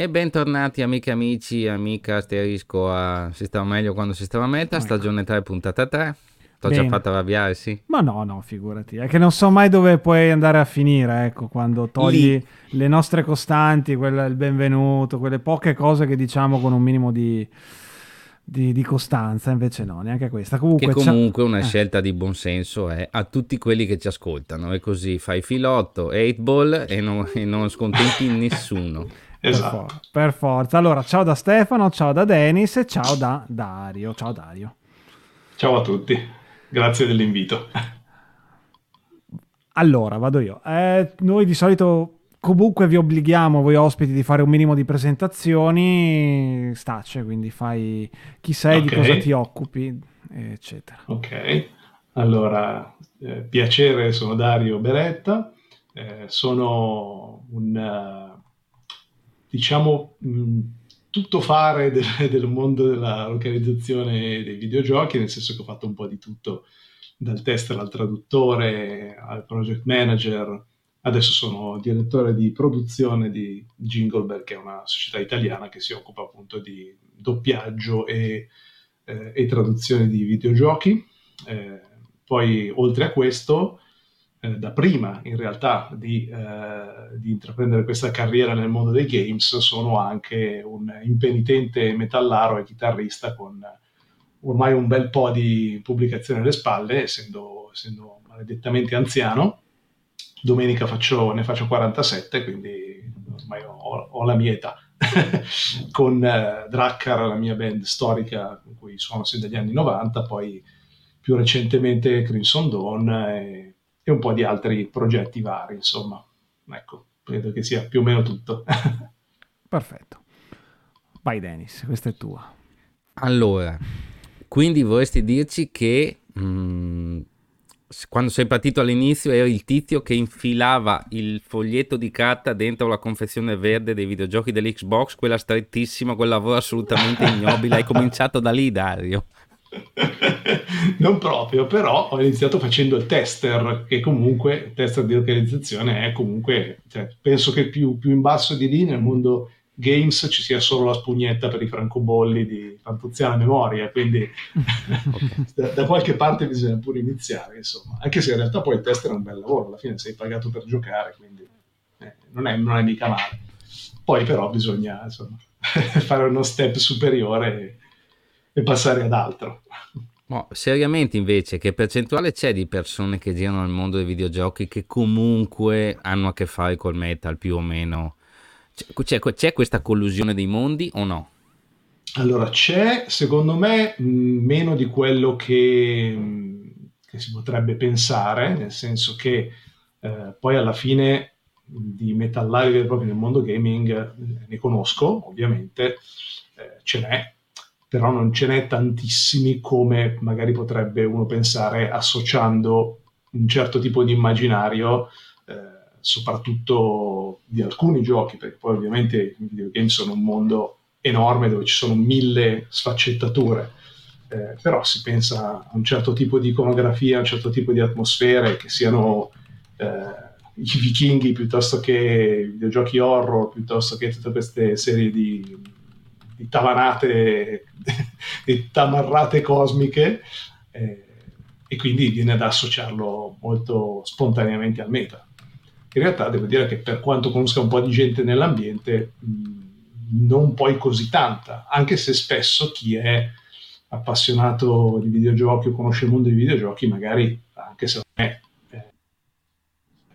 E bentornati amiche, amici, amica, asterisco a Si stava meglio quando si stava a meta, Ecco. stagione 3, puntata 3. T'ho già Bene. fatto arrabbiare, sì. Ma no, no, figurati. È che non so mai dove puoi andare a finire, ecco, quando togli le nostre costanti, quella, il benvenuto, quelle poche cose che diciamo con un minimo di, di- di costanza, invece no, neanche questa. Comunque, Che comunque una eh, scelta di buonsenso è a tutti quelli che ci ascoltano e così fai filotto, 8 ball e non, e non scontenti nessuno. Per, Esatto. for- per forza. Allora, ciao da Stefano, ciao da Denis e ciao da Dario. Ciao Dario. Ciao a tutti, grazie dell'invito. Allora, vado io. Eh, noi di solito comunque vi obblighiamo, voi ospiti, di fare un minimo di presentazioni. Stace, quindi fai chi sei, di Ok. cosa ti occupi, eccetera. Ok, allora, eh, piacere, sono Dario Beretta, eh, sono un, eh, diciamo, mh, tuttofare del, del mondo della localizzazione dei videogiochi, nel senso che ho fatto un po' di tutto, dal tester al traduttore, al project manager, adesso sono direttore di produzione di Jinglebell, che è una società italiana che si occupa appunto di doppiaggio e, eh, e traduzione di videogiochi. Eh, poi, oltre a questo, da prima in realtà di, eh, di intraprendere questa carriera nel mondo dei games, sono anche un impenitente metallaro e chitarrista con ormai un bel po' di pubblicazioni alle spalle, essendo, essendo maledettamente anziano. Domenica faccio- ne faccio 47, quindi ormai ho, ho la mia età. con eh, Drakkar, la mia band storica con cui suono sin dagli anni 90, poi più recentemente Crimson Dawn e, un po' di altri progetti vari, insomma. Ecco, credo che sia più o meno tutto. Perfetto. Vai Dennis, questa è tua. Allora, quindi vorresti dirci che mm, s- quando sei partito all'inizio eri il tizio che infilava il foglietto di carta dentro la confezione verde dei videogiochi dell'Xbox, quella strettissima, quel lavoro assolutamente ignobile. Hai cominciato da lì, Dario. non proprio, però ho iniziato facendo il tester, che comunque, il tester di localizzazione è comunque, cioè, penso che più, più in basso di lì nel mondo games ci sia solo la spugnetta per i francobolli di Fantuziana Memoria, quindi da, da qualche parte bisogna pure iniziare, insomma, anche se in realtà poi il tester è un bel lavoro, alla fine sei pagato per giocare, quindi eh, non, è, non è mica male. Poi però bisogna insomma, fare uno step superiore e, e passare ad altro. No, seriamente invece, che percentuale c'è di persone che girano nel mondo dei videogiochi che comunque hanno a che fare col metal più o meno? C'è, c'è- questa collusione dei mondi o no? Allora, c'è secondo me meno di quello che, che si potrebbe pensare, nel senso che eh, poi alla fine di metallari veri e propri nel mondo gaming eh, ne conosco, ovviamente, eh, ce n'è, però non ce n'è tantissimi come magari potrebbe uno pensare associando un certo tipo di immaginario, eh, soprattutto di alcuni giochi, perché poi ovviamente i videogame sono un mondo enorme dove ci sono mille sfaccettature. Eh, però si pensa a un certo tipo di iconografia, a un certo tipo di atmosfere, che siano eh, i vichinghi piuttosto che i videogiochi horror, piuttosto che tutte queste serie di, di tavanate, di tamarrate cosmiche, eh, e quindi viene da associarlo molto spontaneamente al meta. In realtà devo dire che per quanto conosca un po' di gente nell'ambiente, mh, non poi così tanta, anche se spesso chi è appassionato di videogiochi o conosce il mondo dei videogiochi, magari anche se non è, eh,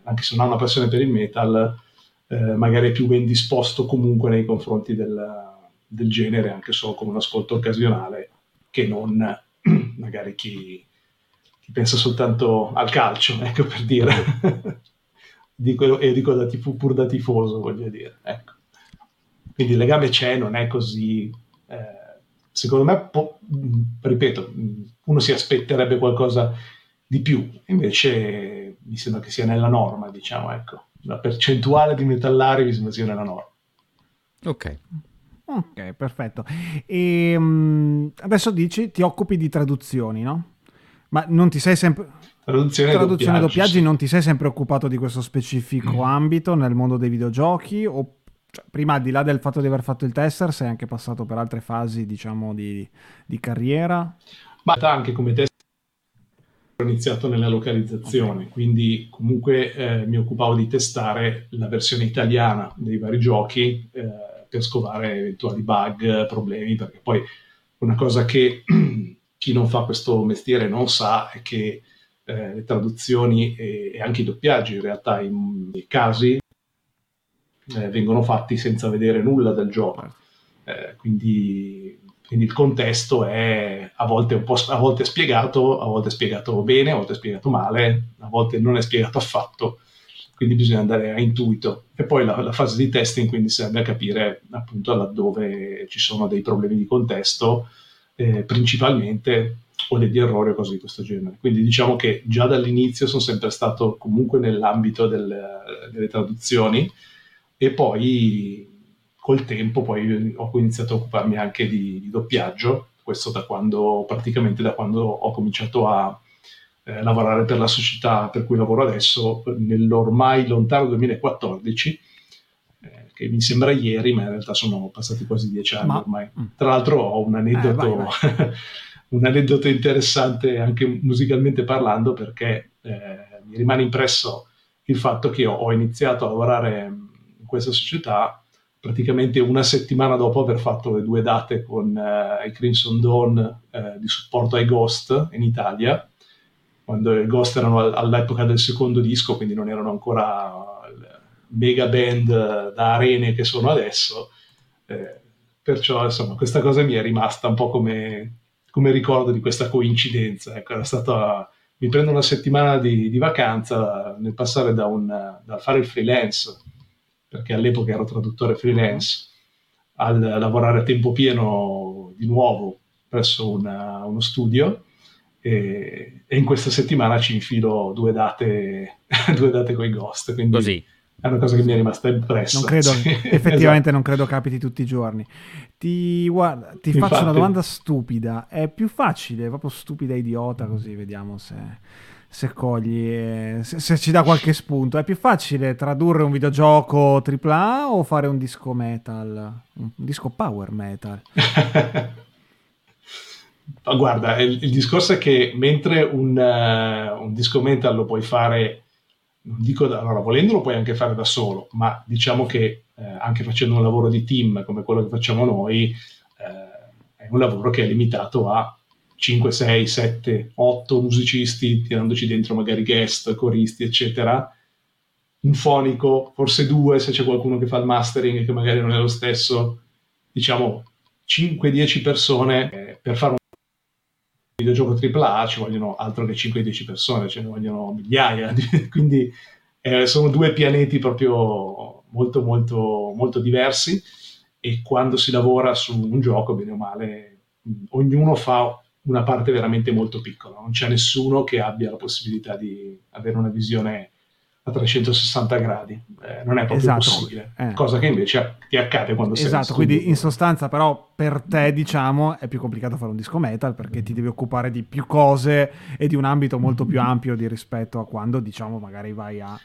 anche se non ha una passione per il metal, eh, magari è più ben disposto comunque nei confronti del, del genere, anche solo come un ascolto occasionale, che non magari chi, chi pensa soltanto al calcio, ecco per dire. dico, e dico da tifo, pur da tifoso, voglio dire. Ecco. Quindi il legame c'è, non è così... Eh, secondo me, po- ripeto, uno si aspetterebbe qualcosa di più, invece mi sembra che sia nella norma, diciamo, ecco. La percentuale di metallari mi sembra sia nella norma. Ok. Ok, perfetto. E mm, adesso dici ti occupi di traduzioni, no? Ma non ti sei sempre Traduzione traduzione doppiaggi sì. non ti sei sempre occupato di questo specifico ambito nel mondo dei videogiochi o cioè, prima al di là del fatto di aver fatto il tester, sei anche passato per altre fasi, diciamo, di, di carriera? Ma anche come tester ho iniziato nella localizzazione, okay. quindi comunque eh, mi occupavo di testare la versione italiana dei vari giochi eh, per scovare eventuali bug, problemi, perché poi una cosa che chi non fa questo mestiere non sa è che eh, le traduzioni e, e, anche i doppiaggi in realtà in, in casi eh, vengono fatti senza vedere nulla del gioco. Certo. Eh, quindi, quindi, il contesto è a volte, un po', a volte spiegato, a volte spiegato bene, a volte spiegato male, a volte non è spiegato affatto. Quindi bisogna andare a intuito. E poi la, la fase di testing quindi serve a capire appunto laddove ci sono dei problemi di contesto, eh, principalmente o degli errori o cose di questo genere. Quindi diciamo che già dall'inizio sono sempre stato comunque nell'ambito del, delle traduzioni e poi col tempo poi ho iniziato a occuparmi anche di, di doppiaggio, questo da quando, praticamente da quando ho cominciato a eh, lavorare per la società per cui lavoro adesso, nell'ormai lontano 2014, eh, che mi sembra ieri, ma in realtà sono passati quasi dieci anni ma... ormai. Mm. Tra l'altro ho un aneddoto, eh, vai, vai. un aneddoto interessante anche musicalmente parlando perché eh, mi rimane impresso il fatto che ho, ho iniziato a lavorare questa società praticamente una settimana dopo aver fatto le due date con eh, i Crimson Dawn eh, di supporto ai Ghost in Italia, quando i Ghost erano all'epoca del secondo disco, quindi non erano ancora mega band da arene che sono adesso. Eh, perciò insomma questa cosa mi è rimasta un po' come, come ricordo di questa coincidenza. Ecco, era stata, mi prendo una settimana di, di vacanza nel passare da, un, dal fare il freelance perché all'epoca ero traduttore freelance, al lavorare a tempo pieno di nuovo presso una, uno studio e, e, in questa settimana ci infilo due date, due date con i ghost. Quindi Così. È una cosa che mi è rimasta impressa. Non credo, sì, effettivamente esatto. non credo capiti tutti i giorni. Ti, guarda, ti Infatti, faccio una domanda stupida. È più facile, proprio stupida idiota, così vediamo se se cogli, eh, se, se, ci dà qualche spunto. È più facile tradurre un videogioco AAA o fare un disco metal, un disco power metal? Ma guarda, il, il, discorso è che mentre un, uh, un, disco metal lo puoi fare, non dico da, allora volendo lo puoi anche fare da solo, ma diciamo che uh, anche facendo un lavoro di team come quello che facciamo noi, uh, è un lavoro che è limitato a 5, 6, 7, 8 musicisti, tirandoci dentro magari guest, coristi, eccetera. Un fonico, forse due se c'è qualcuno che fa il mastering che magari non è lo stesso. Diciamo 5-10 persone eh, per fare un videogioco AAA ci vogliono altro che 5-10 persone, ce ne vogliono migliaia. Quindi eh, sono due pianeti proprio molto, molto, molto diversi e quando si lavora su un gioco, bene o male, ognuno fa una parte veramente molto piccola, non c'è nessuno che abbia la possibilità di avere una visione a 360 gradi, eh, non è proprio esatto. possibile, eh. cosa che invece ti accade quando sei Esatto, quindi in sostanza però per te diciamo è più complicato fare un disco metal perché ti devi occupare di più cose e di un ambito molto più ampio di rispetto a quando diciamo magari vai a,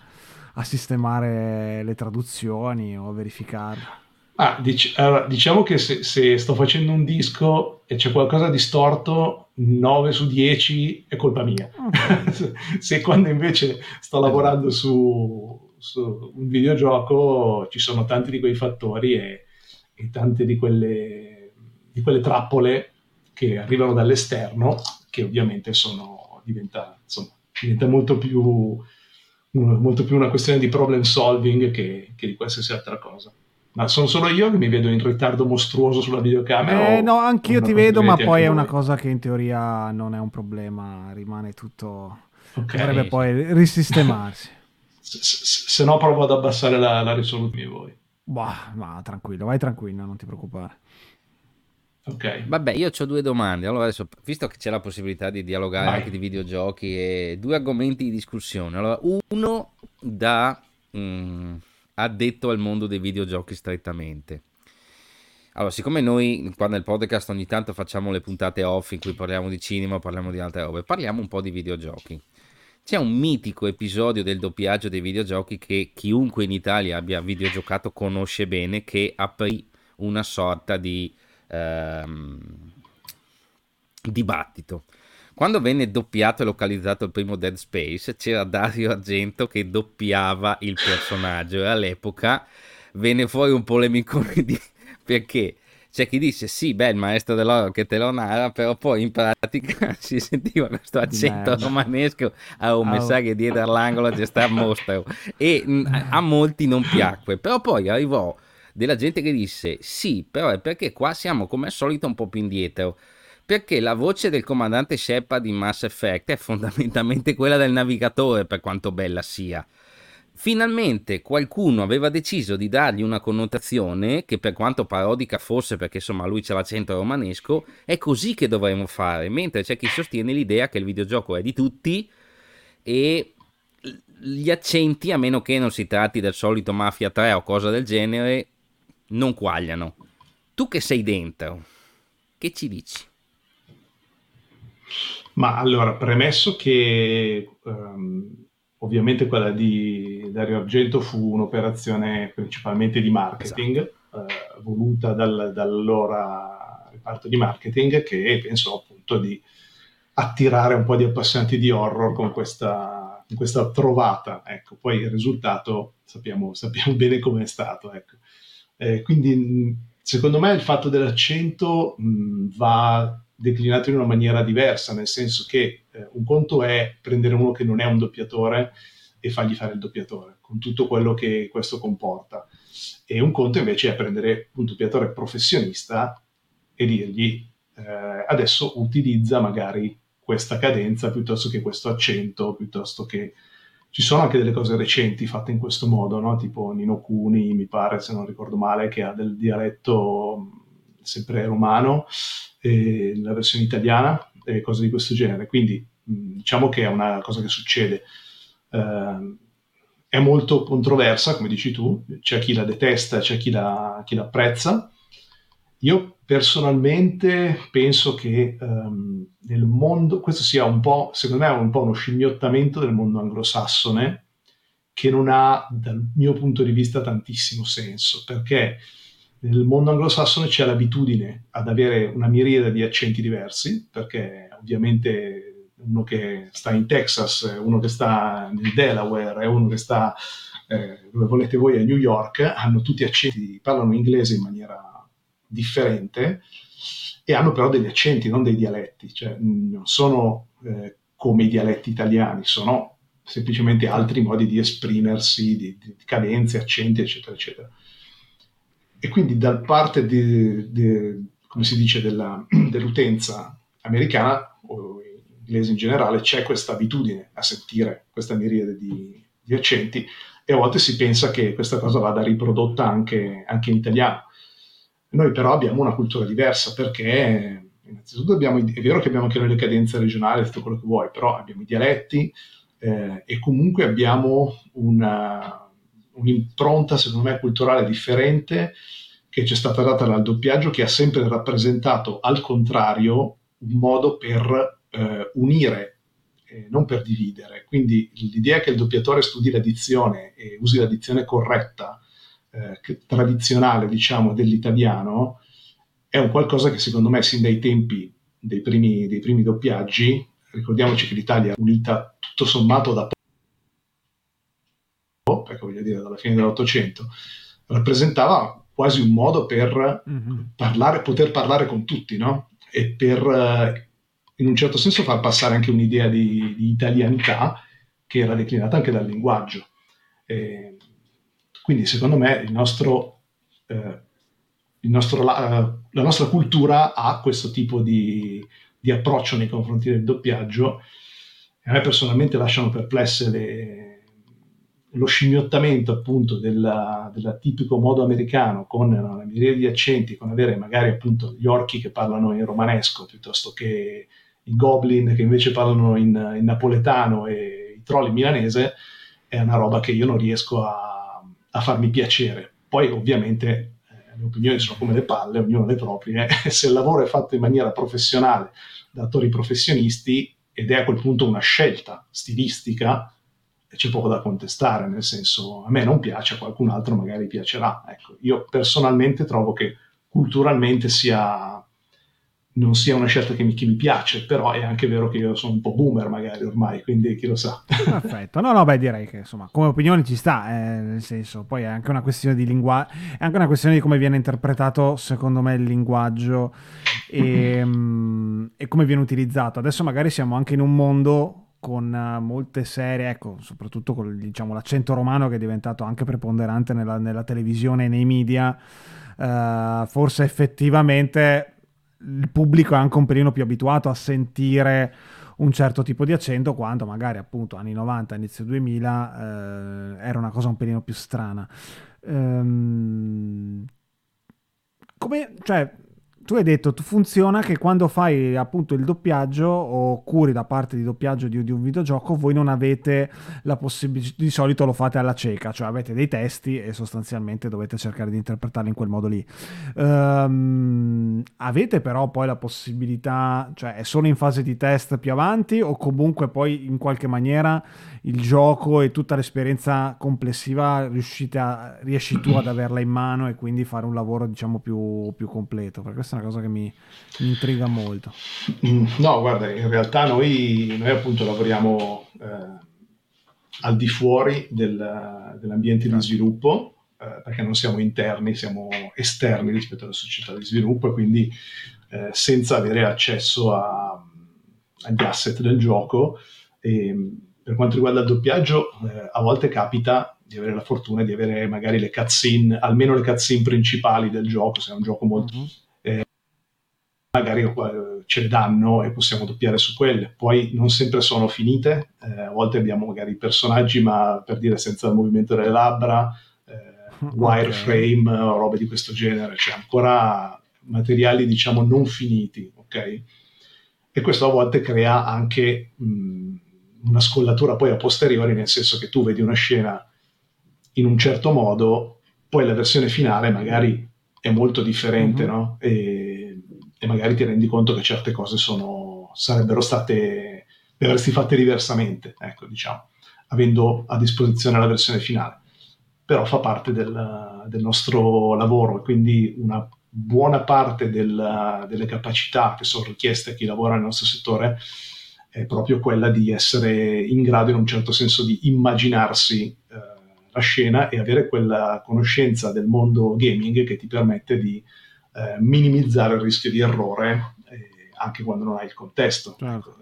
a sistemare le traduzioni o a verificarle. Ah, dic- allora, diciamo che se, se, sto facendo un disco e c'è qualcosa di storto, 9 su 10 è colpa mia. Se quando invece sto lavorando su, su, un videogioco ci sono tanti di quei fattori e, e tante di quelle, di quelle, trappole che arrivano dall'esterno, che ovviamente sono, diventa, insomma, diventa molto più, molto più una questione di problem solving che, che di qualsiasi altra cosa. Ma sono solo io che mi vedo in ritardo mostruoso sulla videocamera? Eh, no, anch'io ti vedo, ma poi è una cosa che in teoria non è un problema, rimane tutto... Okay. Dovrebbe poi risistemarsi. se, se, se, no provo ad abbassare la, la risoluzione voi. Bah, ma tranquillo, vai tranquillo, non ti preoccupare. Ok. Vabbè, io ho due domande. Allora, adesso, visto che c'è la possibilità di dialogare vai. anche di videogiochi, e due argomenti di discussione. Allora, uno da... Mm, addetto al mondo dei videogiochi strettamente. Allora, siccome noi qua nel podcast ogni tanto facciamo le puntate off in cui parliamo di cinema, parliamo di altre robe, parliamo un po' di videogiochi. C'è un mitico episodio del doppiaggio dei videogiochi che chiunque in Italia abbia videogiocato conosce bene, che aprì una sorta di ehm, dibattito. Quando venne doppiato e localizzato il primo Dead Space, c'era Dario Argento che doppiava il personaggio e all'epoca venne fuori un polemico di... perché. C'è chi dice sì, beh, il maestro dell'oro che te lo narra, però poi in pratica si sentiva questo accento Merda. romanesco, a un messaggio dietro all'angolo c'è sta mostro. E a molti non piacque, però poi arrivò della gente che disse sì, però è perché qua siamo come al solito un po' più indietro perché la voce del comandante Shepard in Mass Effect è fondamentalmente quella del navigatore per quanto bella sia finalmente qualcuno aveva deciso di dargli una connotazione che per quanto parodica fosse perché insomma lui c'è l'accento romanesco è così che dovremmo fare mentre c'è chi sostiene l'idea che il videogioco è di tutti e gli accenti a meno che non si tratti del solito Mafia 3 o cosa del genere non quagliano tu che sei dentro che ci dici? Ma allora, premesso che um, Ovviamente quella di Dario Argento fu un'operazione principalmente di marketing, esatto. eh, voluta dal, dall'allora reparto di marketing che pensò appunto di attirare un po' di appassionati di horror con questa, con questa trovata. Ecco, poi il risultato sappiamo, sappiamo bene come è stato. Ecco. Eh, quindi secondo me il fatto dell'accento mh, va declinato in una maniera diversa, nel senso che eh, un conto è prendere uno che non è un doppiatore e fargli fare il doppiatore, con tutto quello che questo comporta. E un conto invece è prendere un doppiatore professionista e dirgli eh, adesso utilizza magari questa cadenza piuttosto che questo accento, piuttosto che... Ci sono anche delle cose recenti fatte in questo modo, no? tipo Nino Cuni, mi pare, se non ricordo male, che ha del dialetto sempre romano, eh, la versione italiana e cose di questo genere. Quindi mh, diciamo che è una cosa che succede. Eh, è molto controversa, come dici tu, c'è chi la detesta, c'è chi la, chi la apprezza. Io personalmente penso che um, nel mondo, questo sia un po', secondo me, un po' uno scimmiottamento del mondo anglosassone che non ha, dal mio punto di vista, tantissimo senso, perché nel mondo anglosassone c'è l'abitudine ad avere una miriade di accenti diversi, perché ovviamente uno che sta in Texas, uno che sta nel Delaware uno che sta eh, dove volete voi a New York, hanno tutti accenti, parlano inglese in maniera differente e hanno però degli accenti, non dei dialetti, cioè non sono eh, come i dialetti italiani, sono semplicemente altri modi di esprimersi, di, di cadenze, accenti, eccetera, eccetera e quindi da parte di, di, come si dice, della, dell'utenza americana o inglese in generale c'è questa abitudine a sentire questa miriade di, di, accenti e a volte si pensa che questa cosa vada riprodotta anche, anche in italiano. Noi però abbiamo una cultura diversa perché innanzitutto abbiamo, è vero che abbiamo anche noi le cadenze regionali, tutto quello che vuoi, però abbiamo i dialetti eh, e comunque abbiamo una, un'impronta, secondo me, culturale differente che ci è stata data dal doppiaggio, che ha sempre rappresentato, al contrario, un modo per eh, unire, eh, non per dividere. Quindi l'idea che il doppiatore studi la dizione e usi la dizione corretta, eh, tradizionale, diciamo, dell'italiano, è un qualcosa che secondo me, sin dai tempi dei primi, dei primi doppiaggi, ricordiamoci che l'Italia è unita tutto sommato da voglio dire dalla fine dell'Ottocento, rappresentava quasi un modo per mm-hmm. parlare, poter parlare con tutti, no? E per, eh, in un certo senso, far passare anche un'idea di, di italianità che era declinata anche dal linguaggio. E quindi, secondo me, il nostro, eh, il nostro, la, la, nostra cultura ha questo tipo di, di approccio nei confronti del doppiaggio. E a me personalmente lasciano perplesse le, lo scimmiottamento appunto del tipico modo americano con una miriade di accenti, con avere magari appunto gli orchi che parlano in romanesco piuttosto che i goblin che invece parlano in, in napoletano e i troll in milanese, è una roba che io non riesco a, a farmi piacere. Poi ovviamente eh, le opinioni sono come le palle, ognuno le proprie, se il lavoro è fatto in maniera professionale da attori professionisti ed è a quel punto una scelta stilistica, c'è poco da contestare, nel senso a me non piace, a qualcun altro magari piacerà. Ecco, io personalmente trovo che culturalmente sia non sia una scelta che mi, che mi, piace, però è anche vero che io sono un po' boomer magari ormai, quindi chi lo sa. Perfetto, no, no, beh, direi che insomma, come opinione ci sta, eh, nel senso, poi è anche una questione di linguaggio, è anche una questione di come viene interpretato, secondo me, il linguaggio e, mm, e come viene utilizzato. Adesso magari siamo anche in un mondo con uh, molte serie, ecco, soprattutto con diciamo, l'accento romano che è diventato anche preponderante nella, nella televisione e nei media, uh, forse effettivamente il pubblico è anche un pelino più abituato a sentire un certo tipo di accento quando magari appunto anni 90, inizio 2000 eh, era una cosa un pelino più strana. Ehm, come, cioè, tu hai detto, funziona che quando fai appunto il doppiaggio o curi da parte di doppiaggio di, di un videogioco, voi non avete la possibilità, di solito lo fate alla cieca, cioè avete dei testi e sostanzialmente dovete cercare di interpretarli in quel modo lì. Um, avete però poi la possibilità, cioè è solo in fase di test più avanti o comunque poi in qualche maniera il gioco e tutta l'esperienza complessiva riuscite a, riesci tu ad averla in mano e quindi fare un lavoro diciamo più, più completo? Perché questa è una cosa che mi, mi intriga molto. Mm, no, guarda, in realtà noi, noi appunto lavoriamo eh, al di fuori del, dell'ambiente di certo. sviluppo, eh, perché non siamo interni, siamo esterni rispetto alla società di sviluppo e quindi eh, senza avere accesso a, agli asset del gioco. E, per quanto riguarda il doppiaggio, eh, a volte capita di avere la fortuna di avere magari le cutscene, almeno le cutscene principali del gioco, se è un gioco molto... Mm-hmm. Magari eh, ce le danno e possiamo doppiare su quelle. Poi non sempre sono finite, eh, a volte abbiamo magari personaggi, ma per dire senza il movimento delle labbra, eh, wireframe o robe di questo genere, cioè ancora materiali diciamo non finiti, ok? E questo a volte crea anche... Mh, una scollatura poi a posteriori, nel senso che tu vedi una scena in un certo modo, poi la versione finale magari è molto differente, mm-hmm. no? E, e, magari ti rendi conto che certe cose sono, sarebbero state, le avresti fatte diversamente, ecco, diciamo, avendo a disposizione la versione finale. Però fa parte del, del nostro lavoro e quindi una buona parte del, delle capacità che sono richieste a chi lavora nel nostro settore è proprio quella di essere in grado in un certo senso di immaginarsi eh, la scena e avere quella conoscenza del mondo gaming che ti permette di eh, minimizzare il rischio di errore eh, anche quando non hai il contesto. Certo.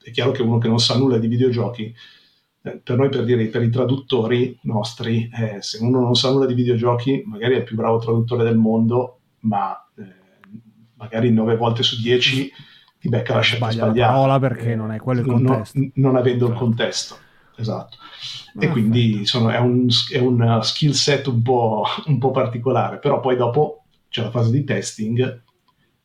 È chiaro che uno che non sa nulla di videogiochi, eh, per noi per dire per i traduttori nostri, eh, se uno non sa nulla di videogiochi, magari è il più bravo traduttore del mondo, ma eh, magari nove volte su dieci ti becca la scelta sbagliata. parola perché non è quello il contesto. Non, non avendo certo. il contesto, esatto. E quindi sono, è, un, è un skill set un po', un po', particolare, però poi dopo c'è la fase di testing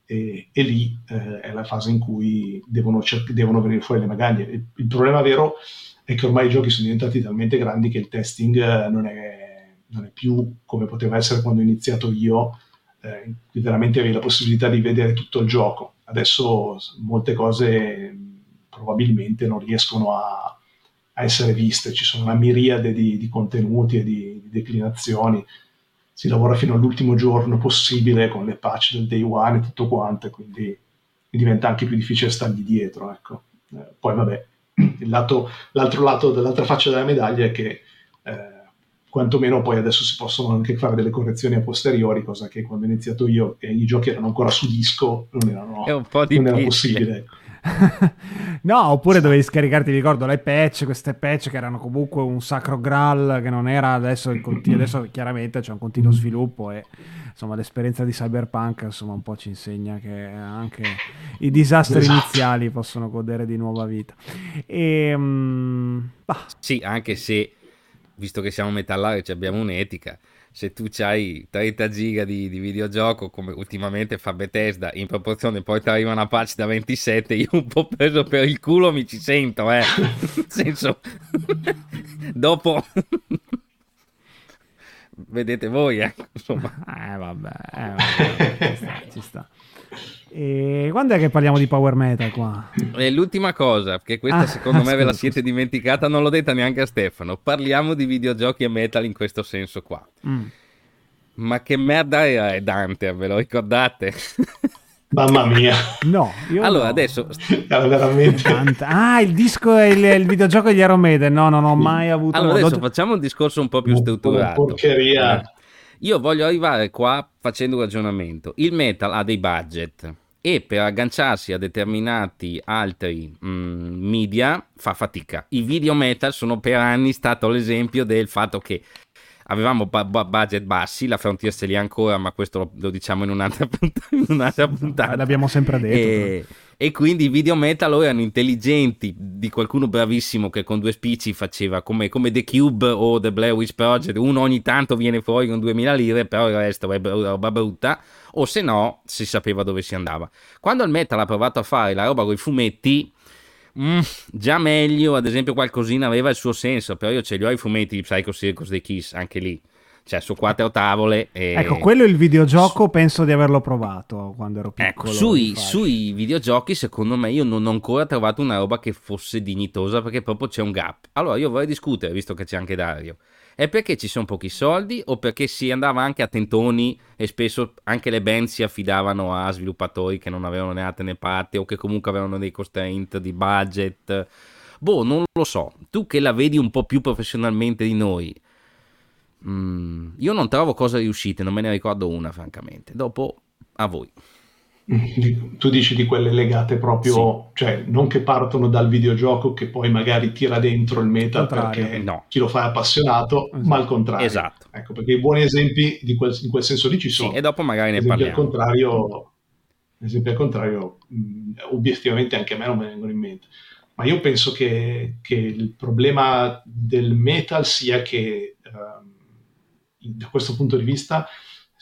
e, e lì eh, è la fase in cui devono, cer- devono venire fuori le magaglie. Il, il, problema vero è che ormai i giochi sono diventati talmente grandi che il testing eh, non, è, non, è, più come poteva essere quando ho iniziato io, eh, veramente avevi la possibilità di vedere tutto il gioco. Adesso molte cose probabilmente non riescono a, a essere viste, ci sono una miriade di, di contenuti e di, di, declinazioni, si lavora fino all'ultimo giorno possibile con le patch del day one e tutto quanto, quindi diventa anche più difficile stargli dietro. Ecco. Eh, poi vabbè, lato, l'altro lato dell'altra faccia della medaglia è che eh, quantomeno poi adesso si possono anche fare delle correzioni a posteriori, cosa che quando ho iniziato io e i giochi erano ancora su disco non, erano, non era possibile. No, oppure dovevi scaricarti, ricordo, le patch, queste patch che erano comunque un sacro graal che non era adesso, il continu- adesso chiaramente c'è un continuo sviluppo e insomma l'esperienza di Cyberpunk insomma un po' ci insegna che anche i disastri esatto. iniziali possono godere di nuova vita. E, um, sì, anche se visto che siamo metallari abbiamo un'etica, se tu hai 30 giga di, di, videogioco come ultimamente fa Bethesda in proporzione poi ti arriva una patch da 27 io un po' preso per il culo mi ci sento eh nel senso dopo vedete voi eh insomma eh vabbè, eh, vabbè ci sta, ci sta. E quando è che parliamo di power metal qua? E l'ultima cosa, che questa ah, secondo me scusa, ve la siete scusa. dimenticata, non l'ho detta neanche a Stefano. Parliamo di videogiochi e metal in questo senso qua. Mm. Ma che merda è Dante, ve lo ricordate? Mamma mia. No, allora no. adesso Era veramente Ah, il disco e il, il, videogioco degli Iron Maiden. No, non ho mai avuto Allora adesso facciamo un discorso un po' più strutturato. Porcheria. Eh. Io voglio arrivare qua facendo un ragionamento. Il metal ha dei budget e per agganciarsi a determinati altri mm, media fa fatica. I video metal sono per anni stato l'esempio del fatto che avevamo b- b- budget bassi, la Frontier se li ha ancora, ma questo lo, lo diciamo in un'altra, punt- in un'altra puntata. L'abbiamo sempre detto. E, e, quindi i video metal erano intelligenti, di qualcuno bravissimo che con due spicci faceva come, come The Cube o The Blair Witch Project, uno ogni tanto viene fuori con 2000 lire, però il resto è roba brutta o se no si sapeva dove si andava. Quando il metal ha provato a fare la roba con i fumetti, mm, già meglio, ad esempio qualcosina aveva il suo senso, però io ce li ho i fumetti di Psycho Circus dei Kiss, anche lì. Cioè, su quattro tavole. E... Ecco, quello è il videogioco, penso di averlo provato quando ero ecco, piccolo. Ecco, sui, sui videogiochi, secondo me, io non ho ancora trovato una roba che fosse dignitosa perché proprio c'è un gap. Allora, io vorrei discutere, visto che c'è anche Dario è perché ci sono pochi soldi o perché si andava anche a tentoni e spesso anche le band si affidavano a sviluppatori che non avevano altre né parte o che comunque avevano dei constraint di budget. Boh, non lo so. Tu che la vedi un po' più professionalmente di noi, mm, io non trovo cose riuscite, non me ne ricordo una, francamente. Dopo a voi. Tu dici di quelle legate proprio, sì. cioè non che partono dal videogioco che poi magari tira dentro il metal perché no. chi lo fa è appassionato, esatto. ma al contrario. Esatto. Ecco, perché i buoni esempi di quel, in quel senso lì ci sono. Sì, e dopo magari ne parliamo. Al contrario, esempio al contrario, obiettivamente anche a me non me ne vengono in mente. Ma io penso che, che il problema del metal sia che, uh, da questo punto di vista,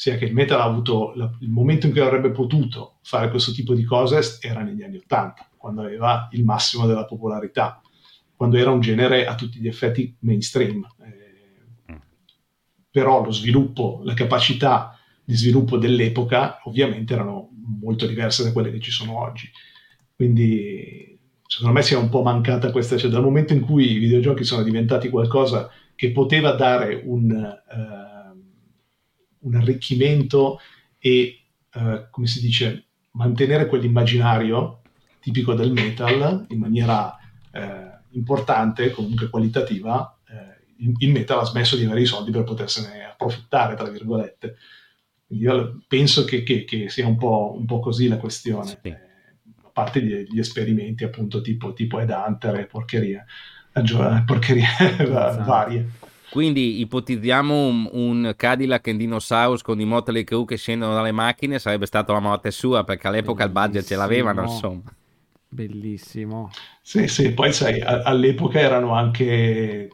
sia che il metal ha avuto la, il momento in cui avrebbe potuto fare questo tipo di cose era negli anni Ottanta, quando aveva il massimo della popolarità, quando era un genere a tutti gli effetti mainstream. Eh, però lo sviluppo, la capacità di sviluppo dell'epoca ovviamente erano molto diverse da quelle che ci sono oggi. Quindi secondo me si è un po' mancata questa, cioè dal momento in cui i videogiochi sono diventati qualcosa che poteva dare un... Uh, un arricchimento e, eh, come si dice, mantenere quell'immaginario tipico del metal in maniera eh, importante, comunque qualitativa, eh, il, metal ha smesso di avere i soldi per potersene approfittare, tra virgolette. Quindi io penso che, che, che sia un po', un po', così la questione. Sì. Eh, a parte gli, gli, esperimenti appunto tipo, tipo Ed Hunter e porcherie, eh, porcherie esatto. varie. Quindi ipotizziamo un, un Cadillac e Dinosaurus con i Motley Crew che scendono dalle macchine, sarebbe stata la morte sua perché all'epoca Bellissimo. il budget ce l'avevano, insomma. Bellissimo. Sì, sì, poi sai, all'epoca erano anche...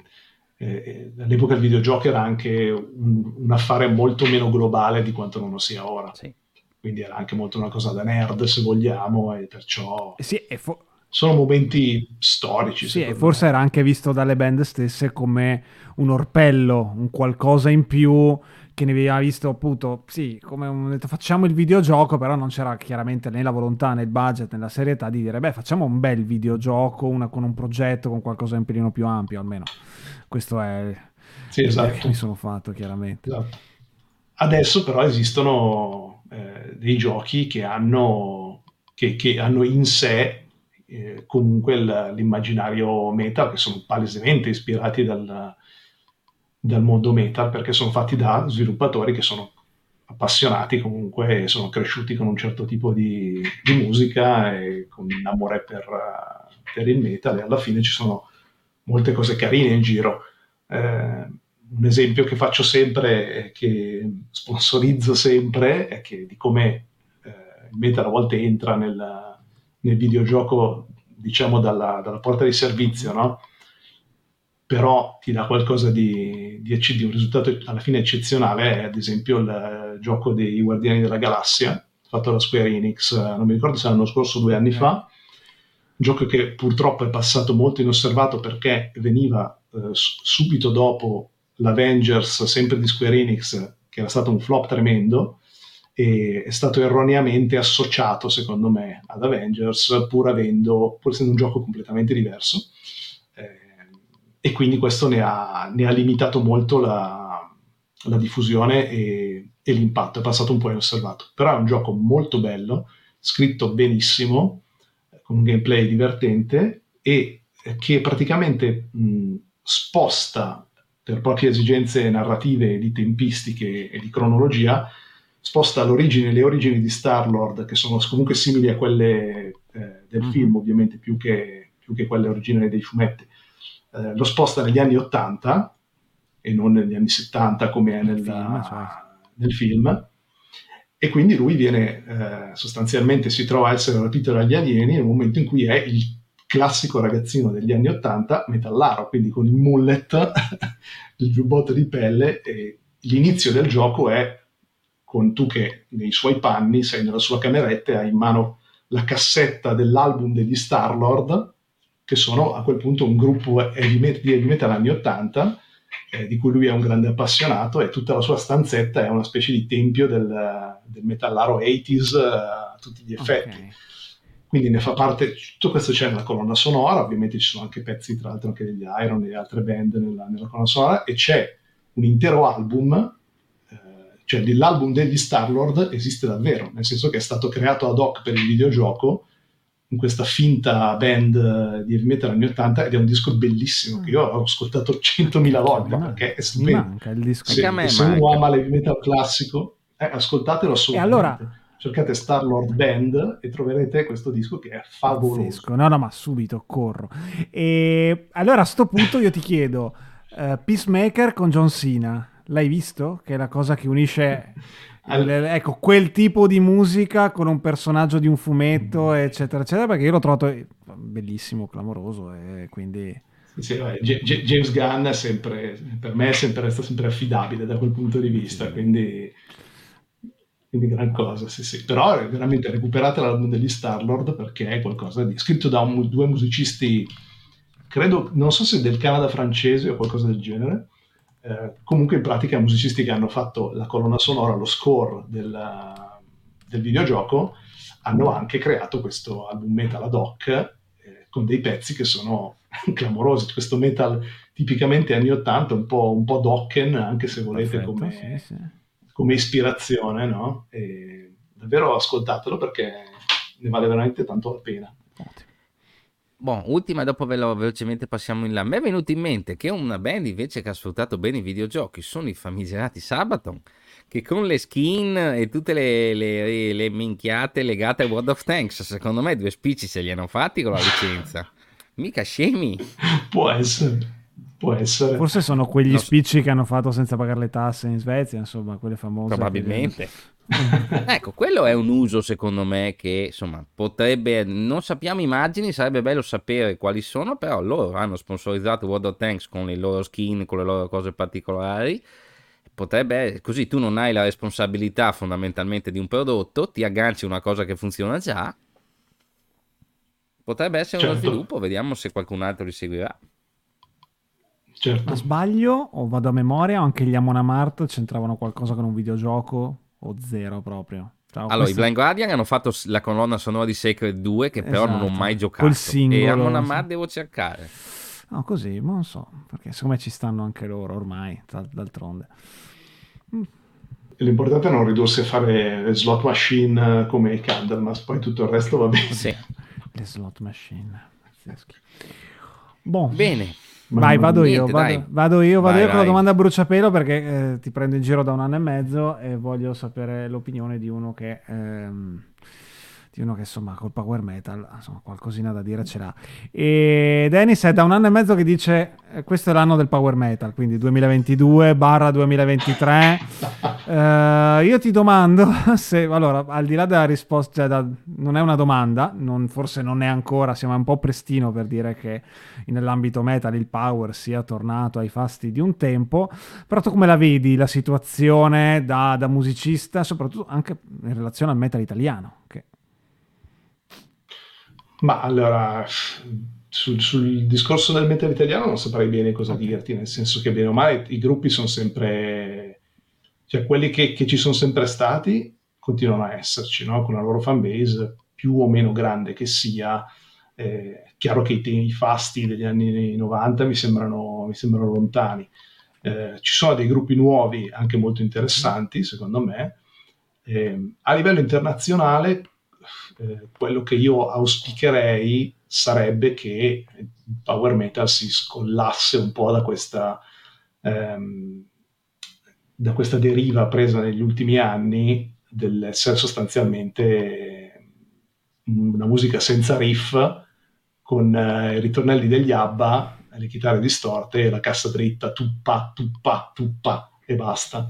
Eh, all'epoca il videogioco era anche un, un, affare molto meno globale di quanto non lo sia ora. Sì. Quindi era anche molto una cosa da nerd, se vogliamo, e perciò... Sì, e fo- sono momenti storici. Sì, e forse me. era anche visto dalle band stesse come un orpello, un qualcosa in più che ne aveva visto appunto, sì, come un, facciamo il videogioco, però non c'era chiaramente né la volontà né il budget né la serietà di dire, beh, facciamo un bel videogioco una, con un progetto, con qualcosa un pelino più ampio almeno. Questo è sì, esatto. che mi sono fatto chiaramente. Esatto. Adesso però esistono eh, dei giochi che hanno, che, che hanno in sé eh, comunque l'immaginario meta, che sono palesemente ispirati dal, dal mondo metal, perché sono fatti da sviluppatori che sono appassionati comunque sono cresciuti con un certo tipo di, di musica e con un amore per, per, il metal e alla fine ci sono molte cose carine in giro. Eh, un esempio che faccio sempre, che sponsorizzo sempre, è che di come eh, il metal a volte entra nel, nel videogioco, diciamo, dalla, dalla porta di servizio, no? Però ti dà qualcosa di, di, di, un risultato alla fine eccezionale, è ad esempio il gioco dei Guardiani della Galassia, fatto da Square Enix, non mi ricordo se l'anno scorso o due anni fa, un gioco che purtroppo è passato molto inosservato perché veniva eh, subito dopo l'Avengers, sempre di Square Enix, che era stato un flop tremendo, e è stato erroneamente associato, secondo me, ad Avengers, pur, avendo, pur essendo un gioco completamente diverso. Eh, e quindi questo ne ha, ne ha limitato molto la, la diffusione e, e, l'impatto. È passato un po' inosservato. Però è un gioco molto bello, scritto benissimo, con un gameplay divertente e che praticamente mh, sposta per proprie esigenze narrative, di tempistiche e di cronologia, sposta l'origine, le origini di Star-Lord, che sono comunque simili a quelle eh, del mm-hmm. film, ovviamente, più che, più che, quelle originali dei fumetti, eh, lo sposta negli anni 80 e non negli anni 70 come è nel film, cioè. nel film e quindi lui viene eh, sostanzialmente si trova a essere rapito dagli alieni nel momento in cui è il classico ragazzino degli anni 80 metallaro, quindi con il mullet, il giubbotto di pelle e l'inizio del gioco è con tu che nei suoi panni sei nella sua cameretta e hai in mano la cassetta dell'album degli Star-Lord, che sono a quel punto un gruppo heavy metal, di heavy metal anni 80, eh, di cui lui è un grande appassionato, e tutta la sua stanzetta è una specie di tempio del, del metallaro 80s uh, eh, a tutti gli effetti. Okay. Quindi ne fa parte, tutto questo c'è nella colonna sonora, ovviamente ci sono anche pezzi tra l'altro anche degli Iron e altre band nella, nella colonna sonora, e c'è un intero album cioè l'album degli Star-Lord esiste davvero, nel senso che è stato creato ad hoc per il videogioco in questa finta band di heavy metal anni 80 ed è un disco bellissimo che io ho ascoltato 100.000 volte perché è stupendo. Manca il disco. Se, se uno ama l'heavy metal classico, eh, ascoltatelo assolutamente. E allora, cercate Star Lord Band e troverete questo disco che è favoloso. Pazzesco. No, no, ma subito corro. E allora a sto punto io ti chiedo, uh, Peacemaker con John Cena, L'hai visto? Che è la cosa che unisce All... ecco, quel tipo di musica con un personaggio di un fumetto, eccetera, eccetera, perché io l'ho trovato bellissimo, clamoroso e quindi... Sì, James Gunn è sempre, per me è sempre, resta sempre affidabile da quel punto di vista, quindi, quindi gran cosa, sì, sì. Però veramente recuperate l'album degli Star-Lord perché è qualcosa di... scritto da un, due musicisti, credo, non so se del Canada francese o qualcosa del genere, eh, comunque in pratica musicisti che hanno fatto la colonna sonora, lo score del, del videogioco, hanno anche creato questo album metal ad hoc eh, con dei pezzi che sono clamorosi. Questo metal tipicamente anni 80, un po', un po Dokken, anche se volete, Perfetto, come, sì, sì. come, ispirazione, no? E davvero ascoltatelo perché ne vale veramente tanto la pena. Ottimo. Boh, ultima, dopo ve lo, velocemente passiamo in là. Mi è venuto in mente che una band invece che ha sfruttato bene i videogiochi sono i famigerati Sabaton, che con le skin e tutte le, le, le minchiate legate a World of Tanks, secondo me due spicci se li hanno fatti con la licenza. Mica scemi. Può essere. Può essere. Forse sono quegli no. spicci che hanno fatto senza pagare le tasse in Svezia, insomma, quelle famose. Probabilmente. Che... ecco, quello è un uso secondo me che insomma potrebbe, non sappiamo immagini, sarebbe bello sapere quali sono, però loro hanno sponsorizzato World of Tanks con le loro skin, con le loro cose particolari. Potrebbe, così tu non hai la responsabilità fondamentalmente di un prodotto, ti agganci una cosa che funziona già. Potrebbe essere certo. uno sviluppo, vediamo se qualcun altro li seguirà. Certo. Ma sbaglio o vado a memoria? Anche gli Amon Amart c'entravano qualcosa con un videogioco? o zero proprio. Ciao, allora, questo... i Blind Guardian hanno fatto la colonna sonora di Sacred 2 che però esatto. non ho esatto. mai giocato. Col singolo. E Amon Amar devo cercare. No, così, ma non so, perché secondo me ci stanno anche loro ormai, d'altronde. Mm. L'importante è non ridursi a fare le slot machine come i Candlemas, poi tutto il resto va bene. Sì. Le slot machine. Bon. Bene. Vai, vado io, vado, vado, io, vado vai, io con la domanda a bruciapelo perché eh, ti prendo in giro da un anno e mezzo e voglio sapere l'opinione di uno che... Ehm, di uno che insomma col power metal insomma, qualcosina da dire ce l'ha. E Dennis è da un anno e mezzo che dice eh, questo è l'anno del power metal quindi 2022 barra 2023 eh, io ti domando se allora al di là della risposta cioè da, non è una domanda non, forse non è ancora siamo un po' prestino per dire che nell'ambito metal il power sia tornato ai fasti di un tempo però tu come la vedi la situazione da, da musicista soprattutto anche in relazione al metal italiano che ma allora, sul, sul, discorso del metal italiano non saprei bene cosa dirti, nel senso che bene o male i gruppi sono sempre, cioè quelli che, che ci sono sempre stati continuano a esserci, no? con la loro fanbase più o meno grande che sia. Eh, chiaro che i, i, fasti degli anni 90 mi sembrano, mi sembrano lontani. Eh, ci sono dei gruppi nuovi anche molto interessanti, secondo me. Eh, a livello internazionale, eh, quello che io auspicherei sarebbe che il power metal si scollasse un po' da questa, ehm, da questa deriva presa negli ultimi anni dell'essere sostanzialmente una musica senza riff con eh, i ritornelli degli ABBA, le chitarre distorte e la cassa dritta, tuppa, tuppa, tuppa e basta.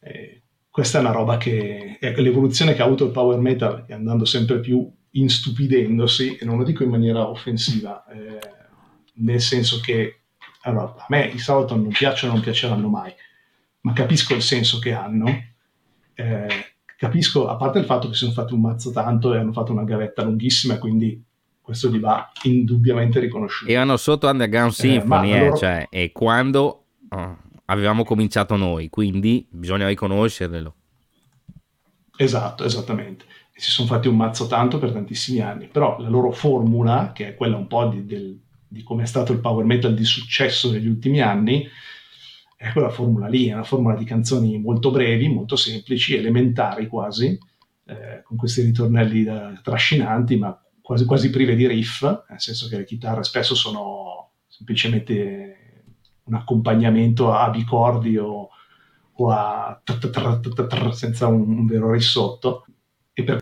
Eh, questa è una roba che è l'evoluzione che ha avuto il power metal, andando sempre più instupidendosi, e non lo dico in maniera offensiva, eh, nel senso che allora, a me i Sabaton non piacciono, non piaceranno mai, ma capisco il senso che hanno. Eh, capisco, a parte il fatto che si sono fatti un mazzo tanto e hanno fatto una gavetta lunghissima, quindi questo gli va indubbiamente riconosciuto. Erano sotto Underground Symphony, eh, loro... cioè, e quando oh, avevamo cominciato noi, quindi bisogna riconoscerlo. Esatto, esattamente. E si sono fatti un mazzo tanto per tantissimi anni, però la loro formula, che è quella un po' di, di come è stato il power metal di successo negli ultimi anni, è quella formula lì, è una formula di canzoni molto brevi, molto semplici, elementari quasi, eh, con questi ritornelli da, trascinanti, ma quasi, quasi prive di riff, nel senso che le chitarre spesso sono semplicemente un accompagnamento a bicordi o o a senza un, vero risotto. E per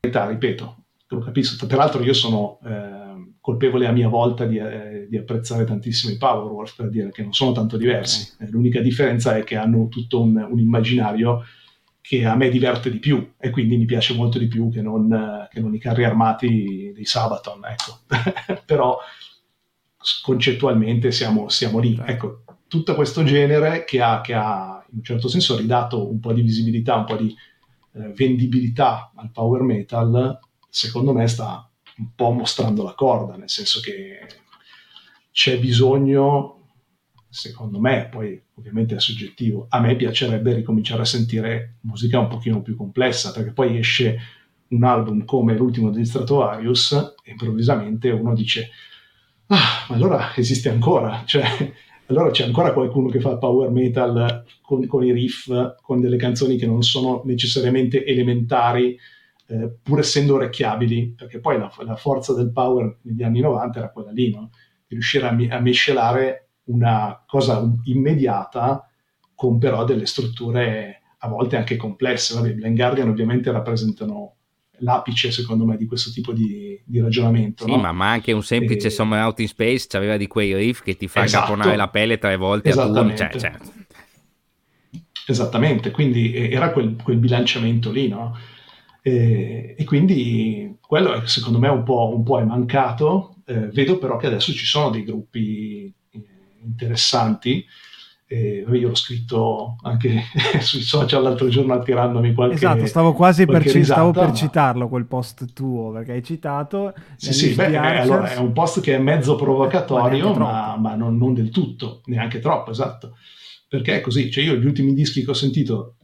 carità, ripeto, lo capisco. Tra l'altro io sono eh, colpevole a mia volta di, eh, di, apprezzare tantissimo i Powerwolf, per dire che non sono tanto diversi. Eh, l'unica differenza è che hanno tutto un, un, immaginario che a me diverte di più e quindi mi piace molto di più che non, che non i carri armati dei Sabaton. Ecco. Però concettualmente siamo, siamo lì. Ecco, tutto questo genere che ha, che ha, in un certo senso ridato un po' di visibilità, un po' di eh, vendibilità al power metal, secondo me sta un po' mostrando la corda, nel senso che c'è bisogno, secondo me, poi ovviamente è soggettivo, a me piacerebbe ricominciare a sentire musica un pochino più complessa, perché poi esce un album come l'ultimo di Stratovarius e improvvisamente uno dice ah, allora esiste ancora, cioè allora c'è ancora qualcuno che fa power metal con, con, i riff, con delle canzoni che non sono necessariamente elementari, eh, pur essendo orecchiabili, perché poi la, la, forza del power negli anni 90 era quella lì, no? riuscire a, a miscelare una cosa immediata con però delle strutture a volte anche complesse. Vabbè, Blind Guardian ovviamente rappresentano l'apice, secondo me, di questo tipo di, di ragionamento. Sì, no? ma, ma, anche un semplice e... Summer Out in Space aveva di quei riff che ti fa esatto. caponare la pelle tre volte a turno. Cioè, cioè. Esattamente, quindi era quel, quel bilanciamento lì, no? E, e, quindi quello è, secondo me un po', un po è mancato. Eh, vedo però che adesso ci sono dei gruppi eh, interessanti e io l'ho scritto anche sui social l'altro giorno attirandomi qualche Esatto, stavo quasi per, risata, stavo per ma... citarlo quel post tuo, perché hai citato... Sì, sì, beh, allora, è un post che è mezzo provocatorio, ma, ma, ma non, non, del tutto, neanche troppo, esatto. Perché è così, cioè io gli ultimi dischi che ho sentito,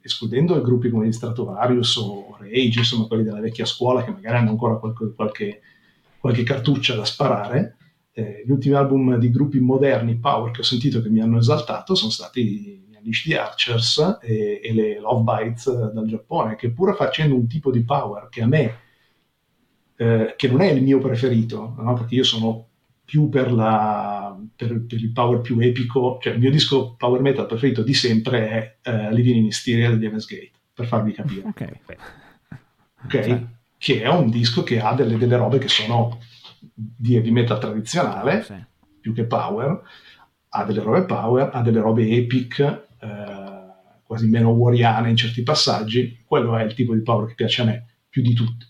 escludendo gruppi come gli Stratovarius o Rage, insomma quelli della vecchia scuola che magari hanno ancora qualche, qualche, qualche cartuccia da sparare, eh, gli ultimi album di gruppi moderni power che ho sentito che mi hanno esaltato sono stati gli Unleash the Archers e, e, le Love Bites dal Giappone, che pur facendo un tipo di power che a me, eh, che non è il mio preferito, no? perché io sono più per, la, per, per, il power più epico, cioè il mio disco power metal preferito di sempre è uh, Living in Hysteria di Heaven's Gate, per farvi capire. Ok. okay? Cioè. Che è un disco che ha delle, delle robe che sono di heavy metal tradizionale, sì. più che power, ha delle robe power, ha delle robe epic, eh, quasi meno warriane in certi passaggi, quello è il tipo di power che piace a me, più di tutti.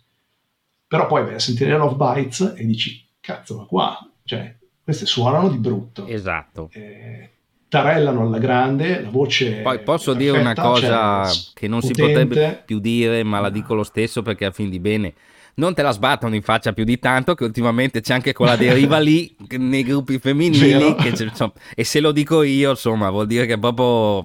Però poi vai a sentire Love Bites e dici, cazzo, ma qua, cioè, queste suonano di brutto. Esatto. Eh, tarellano alla grande, la voce. Poi posso dire una cosa cioè, che non potente. si potrebbe più dire, ma la dico lo stesso perché a fin di bene non te la sbattono in faccia più di tanto, che ultimamente c'è anche quella deriva lì nei gruppi femminili. insomma, e se lo dico io, insomma, vuol dire che proprio